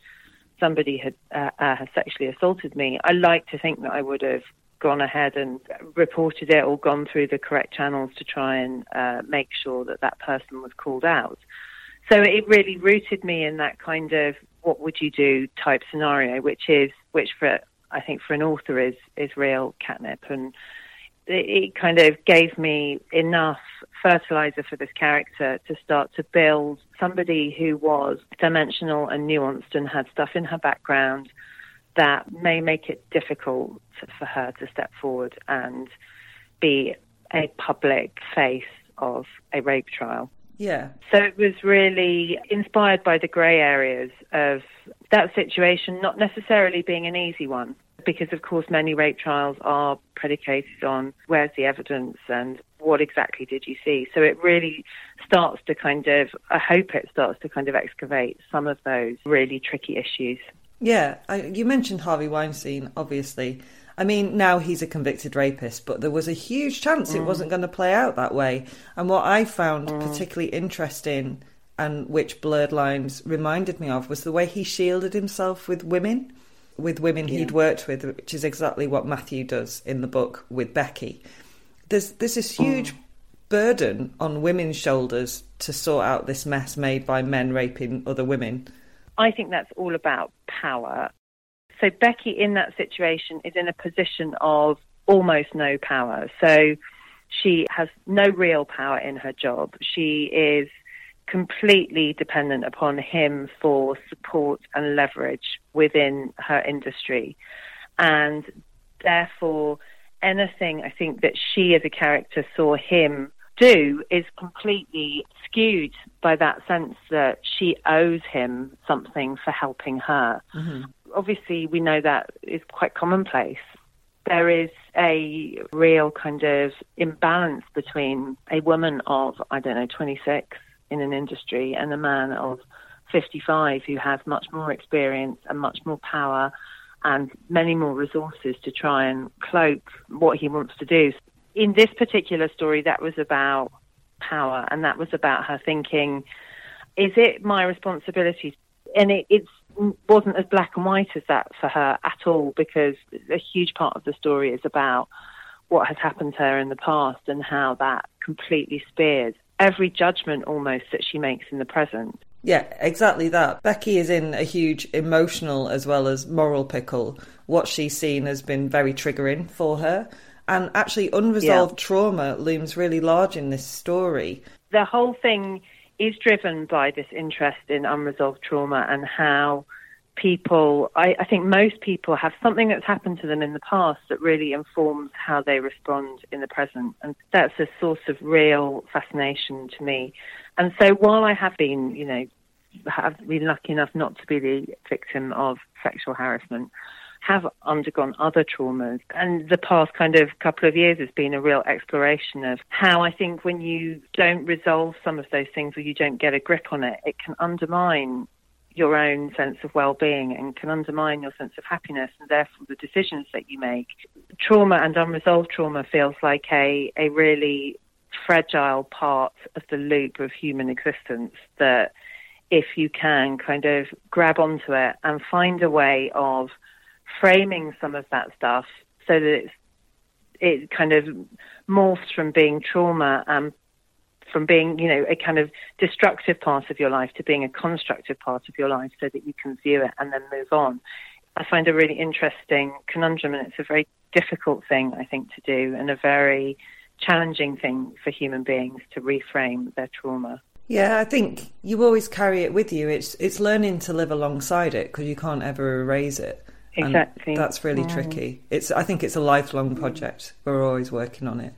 somebody had uh, uh, sexually assaulted me, I like to think that I would have gone ahead and reported it or gone through the correct channels to try and uh, make sure that that person was called out. So it really rooted me in that kind of what would you do type scenario, which is which for I think for an author is is real catnip and it kind of gave me enough fertilizer for this character to start to build somebody who was dimensional and nuanced and had stuff in her background that may make it difficult for her to step forward and be a public face of a rape trial. Yeah. So it was really inspired by the grey areas of that situation, not necessarily being an easy one because of course many rape trials are predicated on where's the evidence and what exactly did you see. So it really starts to kind of, I hope it starts to kind of excavate some of those really tricky issues. Yeah, I, you mentioned Harvey Weinstein, obviously. I mean, now he's a convicted rapist, but there was a huge chance mm. it wasn't going to play out that way. And what I found mm. particularly interesting and which Blurred Lines reminded me of was the way he shielded himself with women with women yeah. he'd worked with, which is exactly what Matthew does in the book with Becky. There's there's this huge mm. burden on women's shoulders to sort out this mess made by men raping other women. I think that's all about power. So Becky in that situation is in a position of almost no power. So she has no real power in her job. She is completely dependent upon him for support and leverage within her industry. And therefore, anything I think that she as a character saw him do is completely skewed by that sense that she owes him something for helping her. Mm-hmm. Obviously, we know that is quite commonplace. There is a real kind of imbalance between a woman of, I don't know, 26 in an industry and a man of 55 who has much more experience and much more power and many more resources to try and cloak what he wants to do. In this particular story, that was about power and that was about her thinking, is it my responsibility? And it wasn't as black and white as that for her at all because a huge part of the story is about what has happened to her in the past and how that completely speared every judgment almost that she makes in the present. Yeah, exactly that. Becky is in a huge emotional as well as moral pickle. What she's seen has been very triggering for her. And actually, unresolved yeah. trauma looms really large in this story. The whole thing is driven by this interest in unresolved trauma and how people, I, I, think most people have something that's happened to them in the past that really informs how they respond in the present. And that's a source of real fascination to me. And so while I have been, you know, have been lucky enough not to be the victim of sexual harassment, have undergone other traumas. And the past kind of couple of years has been a real exploration of how I think when you don't resolve some of those things or you don't get a grip on it, it can undermine your own sense of well-being and can undermine your sense of happiness and therefore the decisions that you make. Trauma and unresolved trauma feels like a, a really fragile part of the loop of human existence that if you can kind of grab onto it and find a way of framing some of that stuff so that it's, it kind of morphs from being trauma and from being, you know, a kind of destructive part of your life to being a constructive part of your life so that you can view it and then move on. I find a really interesting conundrum and it's a very difficult thing, I think, to do and a very challenging thing for human beings to reframe their trauma. Yeah, I think you always carry it with you. It's it's learning to live alongside it because you can't ever erase it. Exactly. And that's really mm. tricky. It's I think it's a lifelong project. We're always working on it.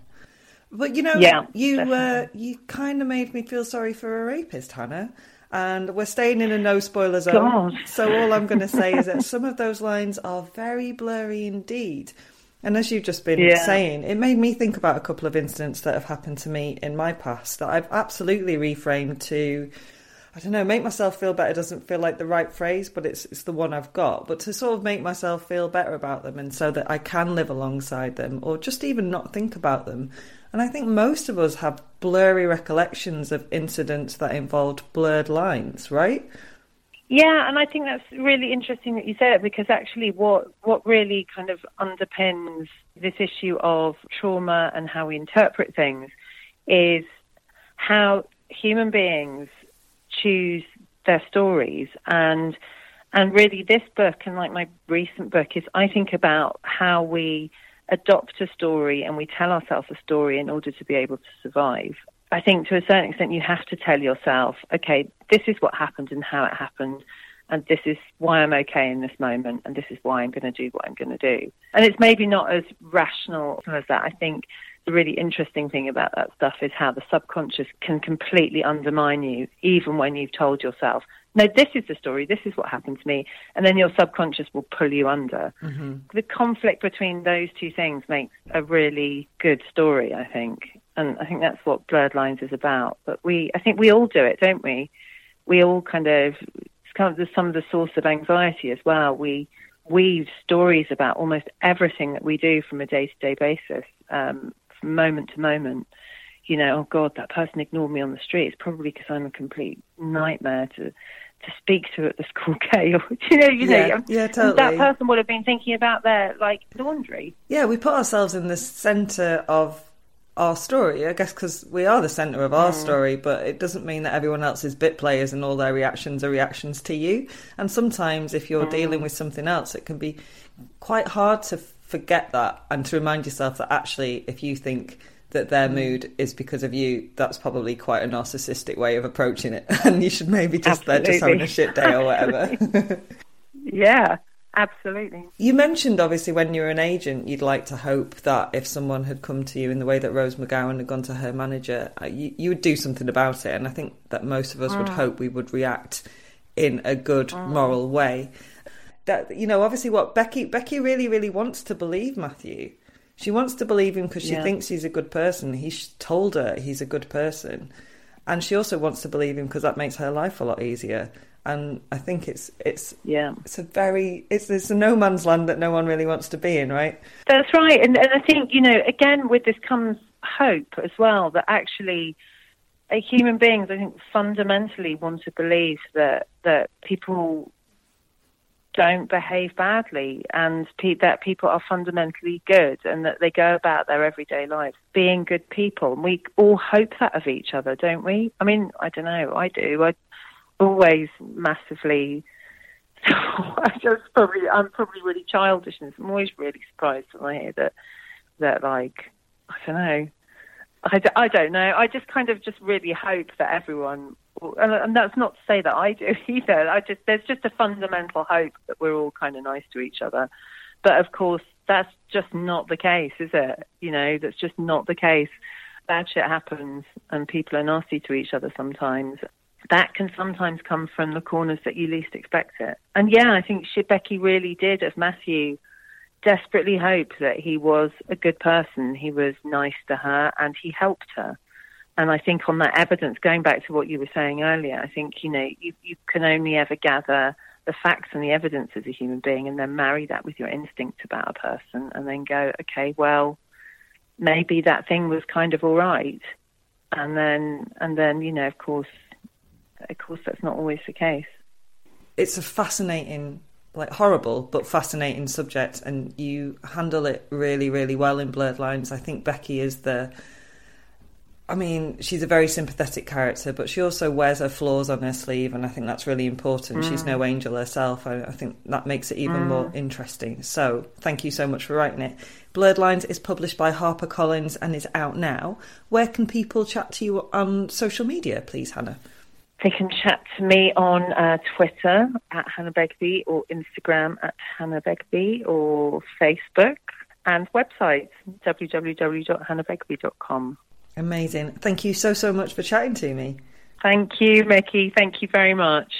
But you know, yeah, you uh, you kind of made me feel sorry for a rapist, Hannah. And we're staying in a no spoiler zone. God. So all I'm going to say is that some of those lines are very blurry indeed. And as you've just been yeah. saying, it made me think about a couple of incidents that have happened to me in my past that I've absolutely reframed to I don't know, make myself feel better doesn't feel like the right phrase, but it's it's the one I've got. But to sort of make myself feel better about them and so that I can live alongside them or just even not think about them. And I think most of us have blurry recollections of incidents that involved blurred lines, right? Yeah, and I think that's really interesting that you say it because actually what what really kind of underpins this issue of trauma and how we interpret things is how human beings choose their stories and and really this book and like my recent book is I think about how we adopt a story and we tell ourselves a story in order to be able to survive. I think to a certain extent you have to tell yourself, okay, this is what happened and how it happened and this is why I'm okay in this moment and this is why I'm going to do what I'm going to do. And it's maybe not as rational as that. I think the really interesting thing about that stuff is how the subconscious can completely undermine you, even when you've told yourself, no, this is the story, this is what happened to me. And then your subconscious will pull you under. Mm-hmm. The conflict between those two things makes a really good story, I think. And I think that's what Blurred Lines is about. But we, I think we all do it, don't we? We all kind of, it's kind of some of the source of anxiety as well. We weave stories about almost everything that we do from a day to day basis. Um, moment to moment, you know, oh God, that person ignored me on the street. It's probably because I'm a complete nightmare to to speak to at the school gate. Or, you know, you yeah, know, yeah, totally. That person would have been thinking about their like laundry. Yeah, we put ourselves in the centre of our story, I guess, because we are the centre of our mm. story, but it doesn't mean that everyone else is bit players and all their reactions are reactions to you. And sometimes, if you're mm. dealing with something else, it can be quite hard to forget that and to remind yourself that actually, if you think that their mm. mood is because of you, that's probably quite a narcissistic way of approaching it. And you should maybe just, they're just having a shit day or whatever. yeah. Absolutely. You mentioned obviously when you're an agent, you'd like to hope that if someone had come to you in the way that Rose McGowan had gone to her manager, uh, you, you would do something about it. And I think that most of us mm. would hope we would react in a good mm. moral way that you know obviously what Becky Becky really really wants to believe Matthew. She wants to believe him because she yeah. thinks he's a good person. He's told her he's a good person, and she also wants to believe him because that makes her life a lot easier. And I think it's it's yeah it's a very it's it's a no man's land that no one really wants to be in, right? That's right, and and I think you know again with this comes hope as well that actually human beings I think fundamentally want to believe that that people don't behave badly and pe- that people are fundamentally good and that they go about their everyday lives being good people. And we all hope that of each other, don't we? I mean, I don't know. I do. I always massively. I just probably I'm probably really childish and I'm always really surprised when I hear that that like I don't know I, d- I don't know. I just kind of just really hope that everyone, and, and that's not to say that I do either. I just there's just a fundamental hope that we're all kind of nice to each other, but of course that's just not the case, is it? You know, that's just not the case. Bad shit happens, and people are nasty to each other sometimes. That can sometimes come from the corners that you least expect it. And yeah, I think she, Becky really did as Matthew desperately hoped that he was a good person, he was nice to her, and he helped her. And I think on that evidence, going back to what you were saying earlier, I think, you know, you, you can only ever gather the facts and the evidence as a human being and then marry that with your instinct about a person and then go, okay, well, maybe that thing was kind of all right. And then, and then, you know, of course, of course, that's not always the case. It's a fascinating like horrible but fascinating subject and you handle it really really well in blurred lines i think becky is the i mean she's a very sympathetic character but she also wears her flaws on her sleeve and i think that's really important mm. she's no mm. angel herself I, I, think that makes it even mm. more interesting so thank you so much for writing it blurred lines is published by harpercollins and is out now where can people chat to you on social media please hannah they can chat to me on uh, Twitter at Hannah Begbie or Instagram at Hannah Begbie or Facebook and website www.hannahbegbie.com. Amazing. Thank you so, so much for chatting to me. Thank you, Mickey. Thank you very much.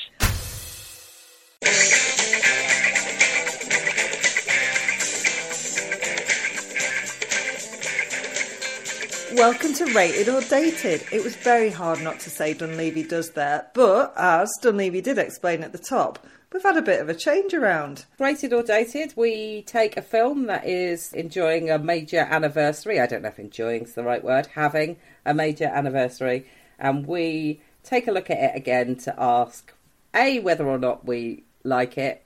Welcome to Rated or Dated. It was very hard not to say Dunleavy does that, but as Dunleavy did explain at the top, we've had a bit of a change around. Rated or Dated, we take a film that is enjoying a major anniversary. I don't know if enjoying is the right word, having a major anniversary, and we take a look at it again to ask A, whether or not we like it,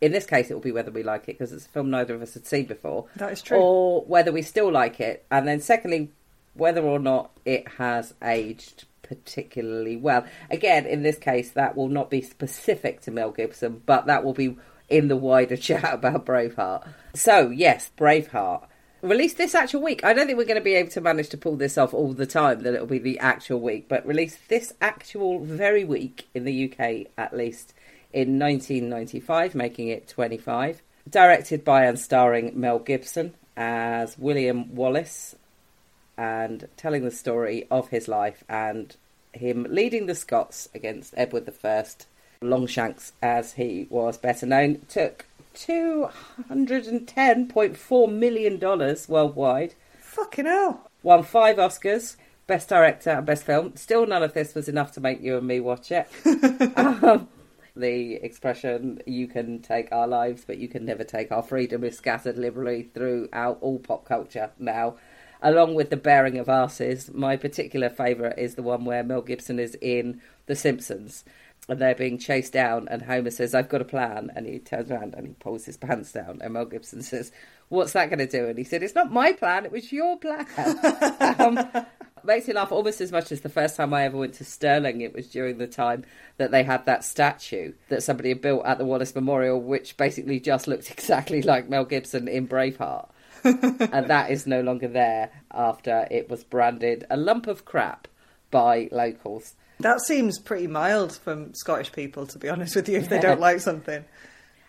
in this case, it will be whether we like it because it's a film neither of us had seen before. That is true. Or whether we still like it. And then, secondly, whether or not it has aged particularly well. Again, in this case, that will not be specific to Mel Gibson, but that will be in the wider chat about Braveheart. So, yes, Braveheart. Released this actual week. I don't think we're going to be able to manage to pull this off all the time, that it'll be the actual week, but released this actual very week in the UK at least in 1995, making it 25. Directed by and starring Mel Gibson as William Wallace, and telling the story of his life and him leading the Scots against Edward I, Longshanks as he was better known, took $210.4 million worldwide. Fucking hell. Won five Oscars, Best Director and Best Film. Still none of this was enough to make you and me watch it. um, the expression, you can take our lives, but you can never take our freedom, is scattered liberally throughout all pop culture now along with the bearing of asses, my particular favourite is the one where Mel Gibson is in The Simpsons and they're being chased down, and Homer says, I've got a plan. And he turns around and he pulls his pants down. And Mel Gibson says, What's that going to do? And he said, It's not my plan, it was your plan. um, makes me laugh almost as much as the first time I ever went to Stirling. It was during the time that they had that statue that somebody had built at the Wallace Memorial, which basically just looked exactly like Mel Gibson in Braveheart. and that is no longer there after it was branded a lump of crap by locals. That seems pretty mild from Scottish people, to be honest with you, if they don't like something.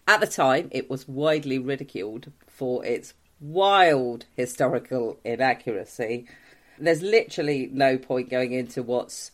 At the time, it was widely ridiculed for its wild historical inaccuracy. There's literally no point going into what's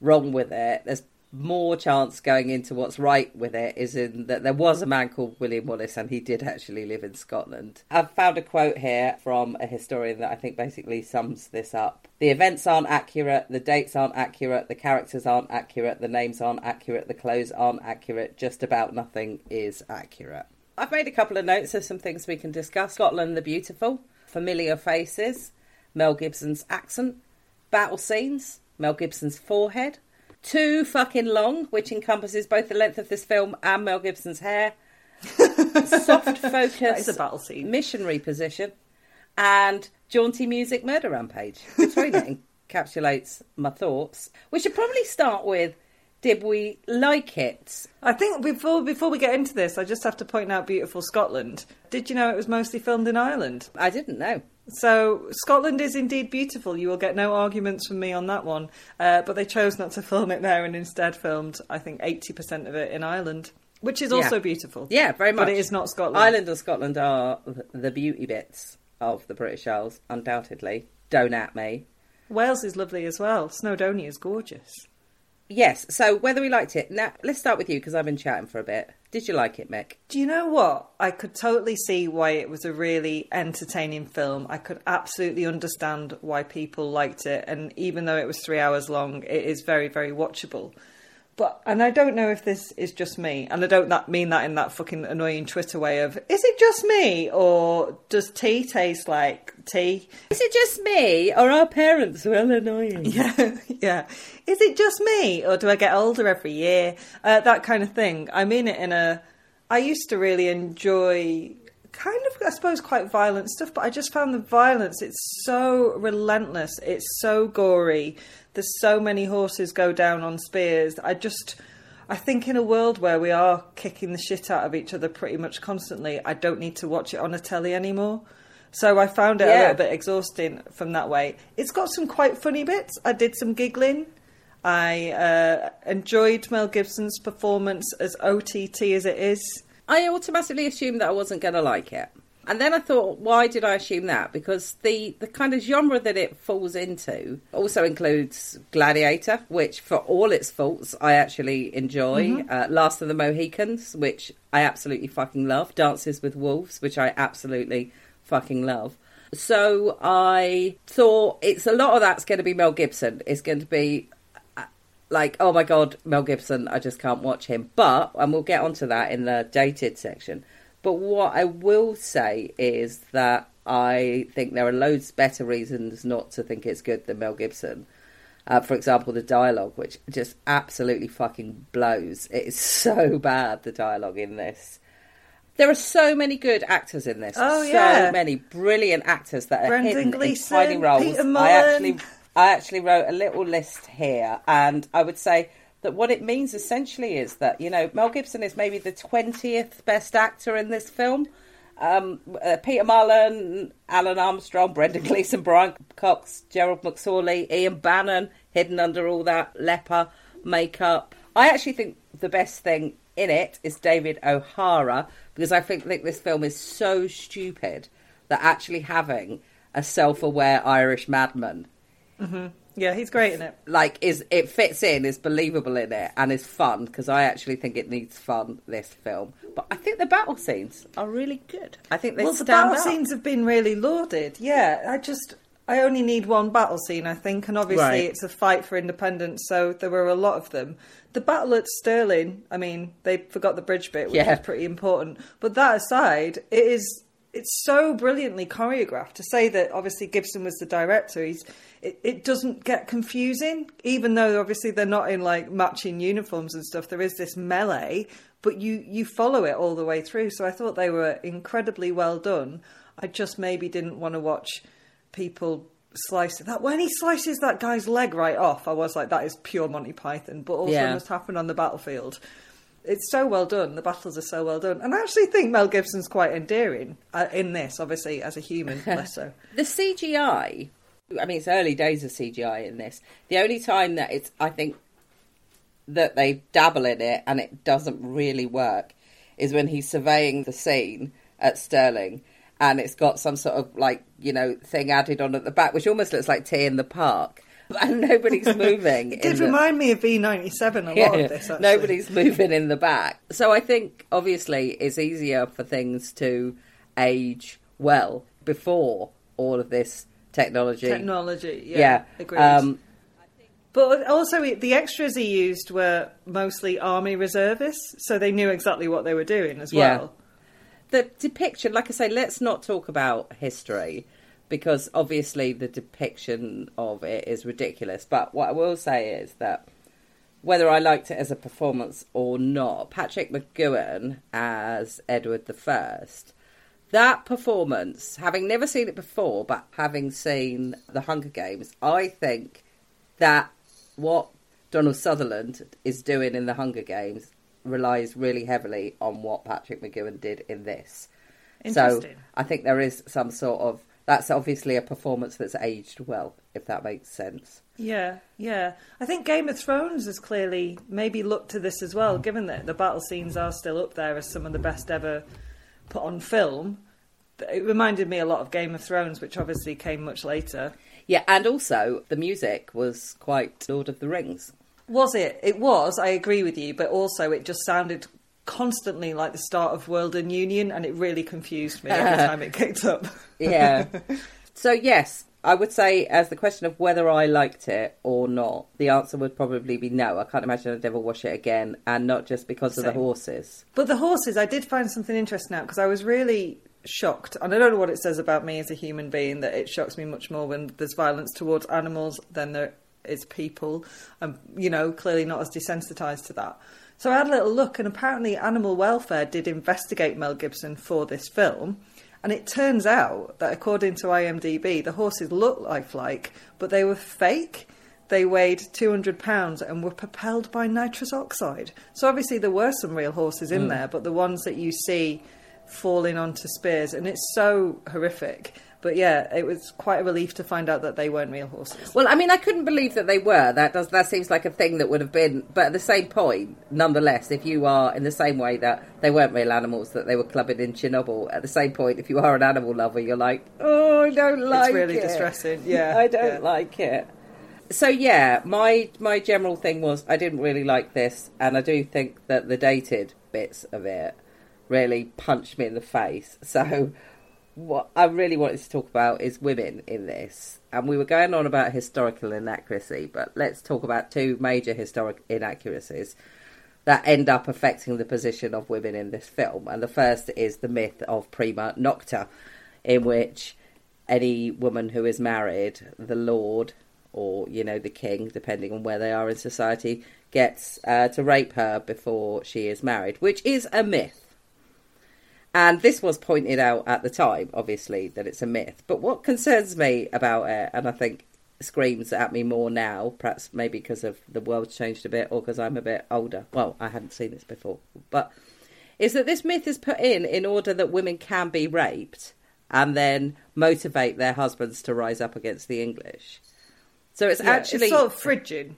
wrong with it. There's more chance going into what's right with it is in that there was a man called William Wallace and he did actually live in Scotland. I've found a quote here from a historian that I think basically sums this up. The events aren't accurate, the dates aren't accurate, the characters aren't accurate, the names aren't accurate, the clothes aren't accurate, just about nothing is accurate. I've made a couple of notes of some things we can discuss. Scotland the Beautiful, familiar faces, Mel Gibson's accent, battle scenes, Mel Gibson's forehead, too fucking long, which encompasses both the length of this film and Mel Gibson's hair, soft focus That is a battle scene. missionary position, and jaunty music murder rampage. Between it encapsulates my thoughts. We should probably start with did we like it? I think before before we get into this, I just have to point out beautiful Scotland. Did you know it was mostly filmed in Ireland? I didn't know. So Scotland is indeed beautiful. You will get no arguments from me on that one. Uh, but they chose not to film it there and instead filmed, I think, eighty percent of it in Ireland, which is also Yeah. beautiful. Yeah, very much. But it is not Scotland. Ireland and Scotland are the beauty bits of the British Isles, undoubtedly. Don't at me. Wales is lovely as well. Snowdonia is gorgeous. Yes, so whether we liked it. Now, let's start with you because I've been chatting for a bit. Did you like it, Mick? Do you know what? I could totally see why it was a really entertaining film. I could absolutely understand why people liked it, and even though it was three hours long, it is very, very watchable. But and I don't know if this is just me, and I don't that mean that in that fucking annoying Twitter way of is it just me or does tea taste like tea? Is it just me or are parents well annoying? Yeah, yeah. Is it just me, or do I get older every year? Uh, that kind of thing. I mean it in a. I used to really enjoy kind of, I suppose, quite violent stuff, but I just found the violence. It's so relentless. It's so gory. There's so many horses go down on spears. I just. I think in a world where we are kicking the shit out of each other pretty much constantly, I don't need to watch it on a telly anymore. So I found it a little bit exhausting from that way. It's got some quite funny bits. I did some giggling. I uh, enjoyed Mel Gibson's performance as OTT as it is. I automatically assumed that I wasn't going to like it. And then I thought, why did I assume that? Because the, the kind of genre that it falls into also includes Gladiator, which, for all its faults, I actually enjoy. Uh, Last of the Mohicans, which I absolutely fucking love. Dances with Wolves, which I absolutely fucking love. So I thought it's a lot of that's going to be Mel Gibson. It's going to be uh, like, oh my god, Mel Gibson, I just can't watch him. But, and we'll get onto that in the dated section. But what I will say is that I think there are loads better reasons not to think it's good than Mel Gibson. Uh, for example, the dialogue, which just absolutely fucking blows. It is so bad, the dialogue in this. There are so many good actors in this. Oh, so yeah. many brilliant actors that are Brendan hidden Gleeson, in tiny roles. I actually, I actually wrote a little list here, and I would say that what it means essentially is that you know Mel Gibson is maybe the twentieth best actor in this film. Um, uh, Peter Mullan, Alun Armstrong, Brendan Gleeson, Brian Cox, Gerald McSorley, Ian Bannen, hidden under all that leper makeup. I actually think the best thing in it is David O'Hara because I think, think this film is so stupid that actually having a self-aware Irish madman Yeah, he's great in it. like is it fits in is believable in it and is fun because i actually think it needs fun this film but i think the battle scenes are really good i think they well, the battle up. scenes have been really lauded. Yeah, I just I only need one battle scene, I think, and obviously Right. it's a fight for independence, so there were a lot of them. The battle at Stirling, I mean, they forgot the bridge bit, which Yeah. is pretty important. But that aside, it is it's so brilliantly choreographed. To say that obviously Gibson was the director, he's it, it doesn't get confusing, even though obviously they're not in like matching uniforms and stuff. There is this melee, but you you follow it all the way through. So I thought they were incredibly well done. I just maybe didn't want to watch people slice that when he slices that guy's leg right off. I was like, that is pure Monty Python, but also Yeah. must happen on the battlefield. It's so well done. The battles are so well done, and I actually think Mel Gibson's quite endearing uh, in this. Obviously, as a human, less so. the cgi i mean it's early days of cgi in this the only time that it's i think that they dabble in it and it doesn't really work is when he's surveying the scene at Stirling and it's got some sort of like, you know, thing added on at the back, which almost looks like T in the Park. And nobody's moving. It did the- remind me of V97 a lot of this. Actually. Nobody's moving in the back. So I think obviously it's easier for things to age well before all of this technology. technology. Yeah, yeah. agreed. Um, But also, the extras he used were mostly army reservists, so they knew exactly what they were doing as Yeah. well. the depiction, like I say, let's not talk about history because obviously the depiction of it is ridiculous. But what I will say is that whether I liked it as a performance or not, Patrick McGoohan as Edward the First. That performance, having never seen it before, but having seen The Hunger Games, I think that what Donald Sutherland is doing in The Hunger Games relies really heavily on what Patrick McGoohan did in this. So I think there is some sort of that's obviously a performance that's aged well, if that makes sense. Yeah, yeah. I think Game of Thrones has clearly maybe looked to this as well, given that the battle scenes are still up there as some of the best ever put on film. It reminded me a lot of Game of Thrones, which obviously came much later. Yeah, and also the music was quite Lord of the Rings. Was it? It was, I agree with you, but also it just sounded constantly like the start of World in Union, and it really confused me every time it kicked up. Yeah. so yes, I would say as the question of whether I liked it or not, the answer would probably be no. I can't imagine I'd ever watch it again, and not just because of the horses. But the horses, I did find something interesting out because I was really shocked, and I don't know what it says about me as a human being that it shocks me much more when there's violence towards animals than there is people. I'm, you know, clearly not as desensitized to that. So I had a little look, and apparently Animal Welfare did investigate Mel Gibson for this film. And it turns out that according to IMDb, the horses looked lifelike, but they were fake. They weighed 200 pounds and were propelled by nitrous oxide. So obviously there were some real horses in hmm. there, but the ones that you see falling onto spears, and it's so horrific. But yeah, it was quite a relief to find out that they weren't real horses. Well, I mean, I couldn't believe that they were. That does that seems like a thing that would have been. But at the same point, nonetheless, if you are in the same way that they weren't real animals, that they were clubbing in Chernobyl, at the same point, if you are an animal lover, you're like, oh, I don't like it. It's really it. distressing. Yeah, I don't yeah. like it. So yeah, my my general thing was I didn't really like this, and I do think that the dated bits of it really punched me in the face. So what I really wanted to talk about is women in this. And we were going on about historical inaccuracy, but let's talk about two major historic inaccuracies that end up affecting the position of women in this film. And the first is the myth of prima nocta, in which any woman who is married, the lord or you know the king, depending on where they are in society, gets uh, to rape her before she is married, which is a myth. And this was pointed out at the time, obviously, that it's a myth. But what concerns me about it, and I think screams at me more now, perhaps maybe because of the world's changed a bit or because I'm a bit older. Well, I hadn't seen this before. But is that this myth is put in in order that women can be raped and then motivate their husbands to rise up against the English. So it's Yeah, actually it's sort of fridging.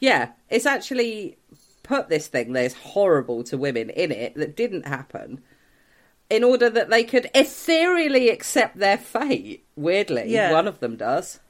yeah, it's actually put this thing that's horrible to women in it that didn't happen in order that they could ethereally accept their fate. Weirdly, Yeah. one of them does.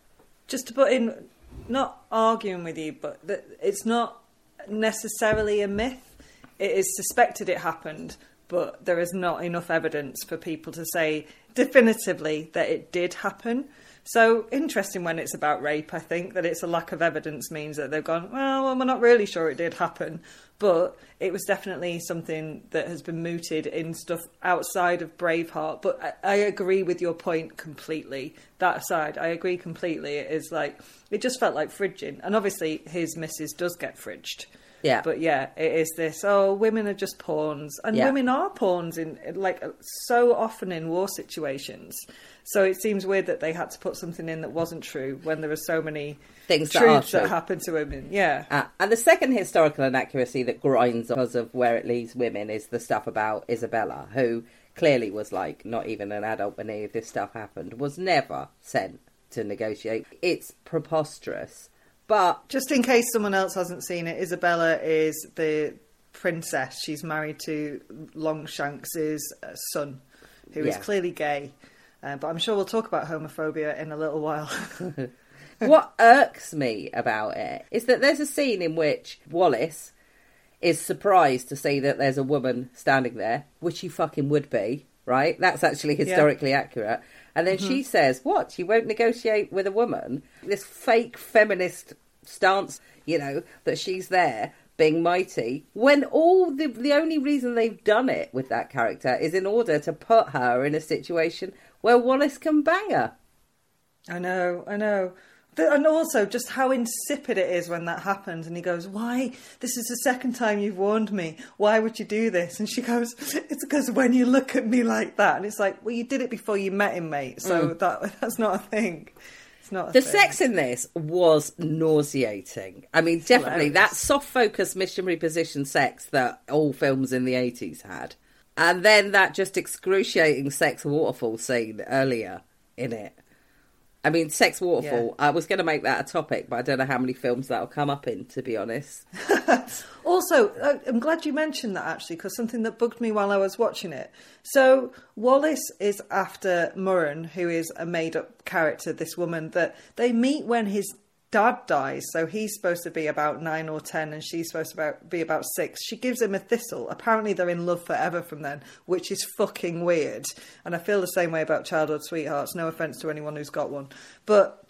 just to put in, not arguing with you, but that it's not necessarily a myth. It is suspected it happened, but there is not enough evidence for people to say definitively that it did happen. So interesting when it's about rape. I think that it's a lack of evidence means that they've gone, well, well, we're not really sure it did happen, but it was definitely something that has been mooted in stuff outside of Braveheart. But I, I agree with your point completely. That aside, I agree completely. It is like it just felt like fridging, and obviously his missus does get fridged. Yeah. But yeah, it is this. Oh, women are just pawns, and Yeah. women are pawns in like so often in war situations. So it seems weird that they had to put something in that wasn't true when there are so many Things that truths that, happen to women. Yeah. Uh, and the second historical inaccuracy that grinds because of where it leaves women is the stuff about Isabella, who clearly was like not even an adult when any of this stuff happened, was never sent to negotiate. It's preposterous. But Just in case someone else hasn't seen it, Isabella is the princess. She's married to Longshanks's uh, son, who is Yeah. clearly gay. Uh, but I'm sure we'll talk about homophobia in a little while. what irks me about it is that there's a scene in which Wallace is surprised to see that there's a woman standing there, which he fucking would be, right? That's actually historically accurate. And then she mm-hmm. says, What? You won't negotiate with a woman? This fake feminist stance, you know, that she's there being mighty, when all the the only reason they've done it with that character is in order to put her in a situation where Wallace can bang her. I know, I know. And also, just how insipid it is when that happens. And he goes, Why? This is the second time you've warned me. Why would you do this? And she goes, It's because when you look at me like that. And it's like, Well, you did it before you met him, mate. So that that's not a thing. It's not a Mm. The thing. sex in this was nauseating. I mean, definitely that soft focus missionary position sex that all films in the 80s had. And then that just excruciating sex waterfall scene earlier in it. I mean, sex waterfall, I was going to make that a topic, but I don't know how many films that'll come up in, to be honest. Also, uh, I'm glad you mentioned that actually, because something that bugged me while I was watching it. So, Wallace is after Murron, who is a made up character, this woman that they meet when his dad dies. So, he's supposed to be about nine or ten, and she's supposed to be about six. She gives him a thistle. Apparently, they're in love forever from then, which is fucking weird. And I feel the same way about childhood sweethearts. No offense to anyone who's got one. But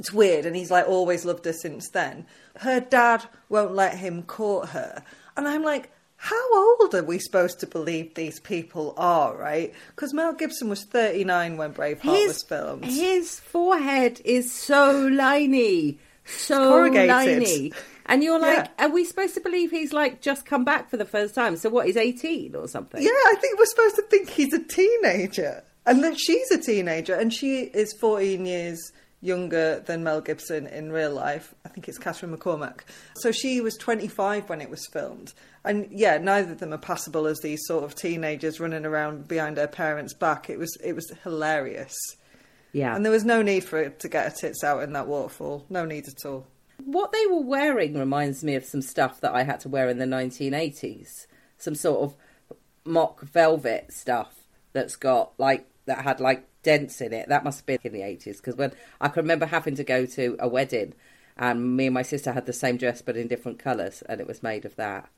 it's weird and he's like always loved her since then her dad won't let him court her and i'm like how old are we supposed to believe these people are right because mel gibson was 39 when braveheart was filmed his forehead is so liney. So liney. And you're like, Yeah. are we supposed to believe he's like just come back for the first time? So what, he's 18 or something? yeah i think we're supposed to think he's a teenager and that she's a teenager and she is 14 years younger than Mel Gibson in real life. I think it's Catherine McCormack. So she was 25 when it was filmed. And yeah, neither of them are passable as these sort of teenagers running around behind their parents' back. It was it was hilarious. Yeah. And there was no need for it to get her tits out in that waterfall. No need at all. What they were wearing reminds me of some stuff that I had to wear in the 1980s. Some sort of mock velvet stuff that's got like, that had like dents in it. That must have been in the 80s because when I can remember having to go to a wedding and me and my sister had the same dress but in different colours and it was made of that.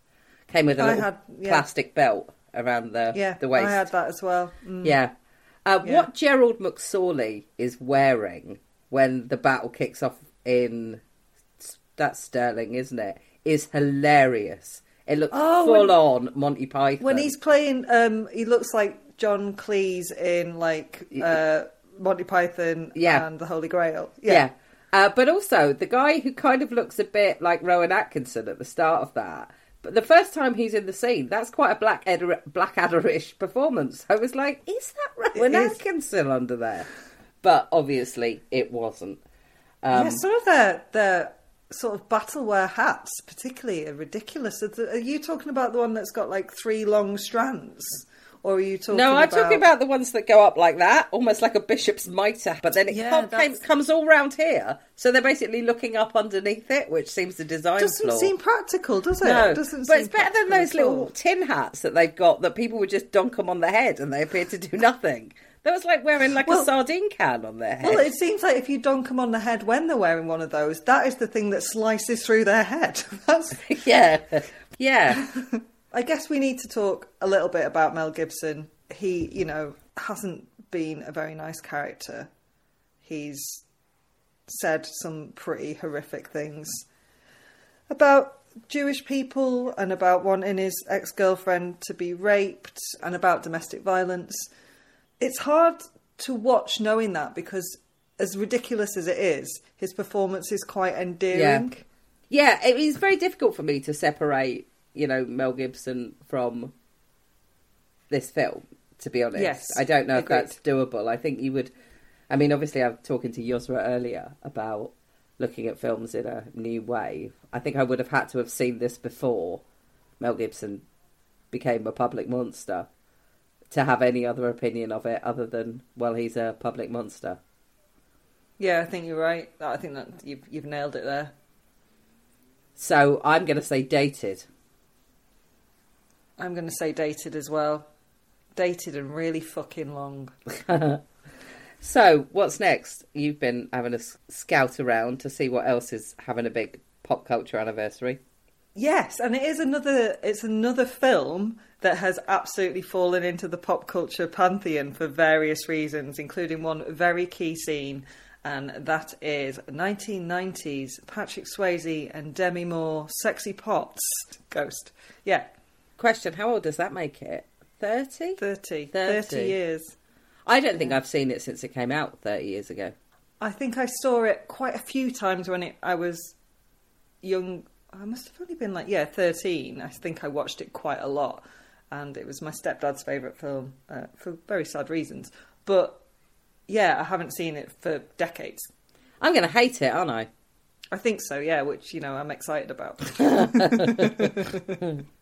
Came with a little had- yeah. plastic belt around the, Yeah, the waist. I had that as well. Mm. Yeah. Uh, Yeah. What Gerald McSorley is wearing when the battle kicks off in that's Stirling, isn't it? Is hilarious. It looks Oh, full when- on Monty Python. When he's playing, um, he looks like John Cleese in like uh, Monty Python Yeah. and the Holy Grail. yeah. Uh, but also the guy who kind of looks a bit like Rowan Atkinson at the start of that. But the first time he's in the scene, that's quite a Black Adder, Blackadder-ish performance. I was like, is that Rowan is. Atkinson under there? But obviously it wasn't. Um, yeah, some of the the sort of battleware hats, particularly, are ridiculous. Are you talking about the one that's got like three long strands, or are you talking? No, I'm about... talking about the ones that go up like that, almost like a bishop's mitre, but then it Yeah, com- that's- comes all round here. So they're basically looking up underneath it, which seems the design Doesn't flaw. seem practical, does it? no, Doesn't but it's better than those little tin hats that they've got that people would just donk them on the head and they appear to do nothing. That was like wearing like a sardine can on their head. Well, it seems like if you donk them on the head when they're wearing one of those, that is the thing that slices through their head. That's yeah, yeah. I guess we need to talk a little bit about Mel Gibson. He, you know, hasn't been a very nice character. He's said some pretty horrific things about Jewish people and about wanting his ex girlfriend to be raped and about domestic violence. It's hard to watch knowing that because, as ridiculous as it is, his performance is quite endearing. Yeah, it is very difficult for me to separate, you know, Mel Gibson from this film. To be honest, Yes, I don't know if that's doable. I think you would. I mean, obviously, I'm talking to Yosra earlier about looking at films in a new way. I think I would have had to have seen this before Mel Gibson became a public monster to have any other opinion of it other than, well, he's a public monster. Yeah, I think you're right. I think that you've, you've nailed it there. So I'm going to say dated. I'm going to say dated as well. Dated and really fucking long. So, what's next? You've been having a scout around to see what else is having a big pop culture anniversary. Yes, and it is another. It's another film that has absolutely fallen into the pop culture pantheon for various reasons, including one very key scene, and that is 1990s Patrick Swayze and Demi Moore, "Sexy Pots" Ghost. Yeah, Question How old does that make it? 30? 30, 30. 30 years. I don't think I've seen it since it came out 30 years ago. I think I saw it quite a few times when it, I was young. I must have only been like, yeah, 13. I think I watched it quite a lot. And it was my stepdad's favourite film uh, for very sad reasons. But yeah, I haven't seen it for decades. I'm going to hate it, aren't I? I think so, yeah, which, you know, I'm excited about.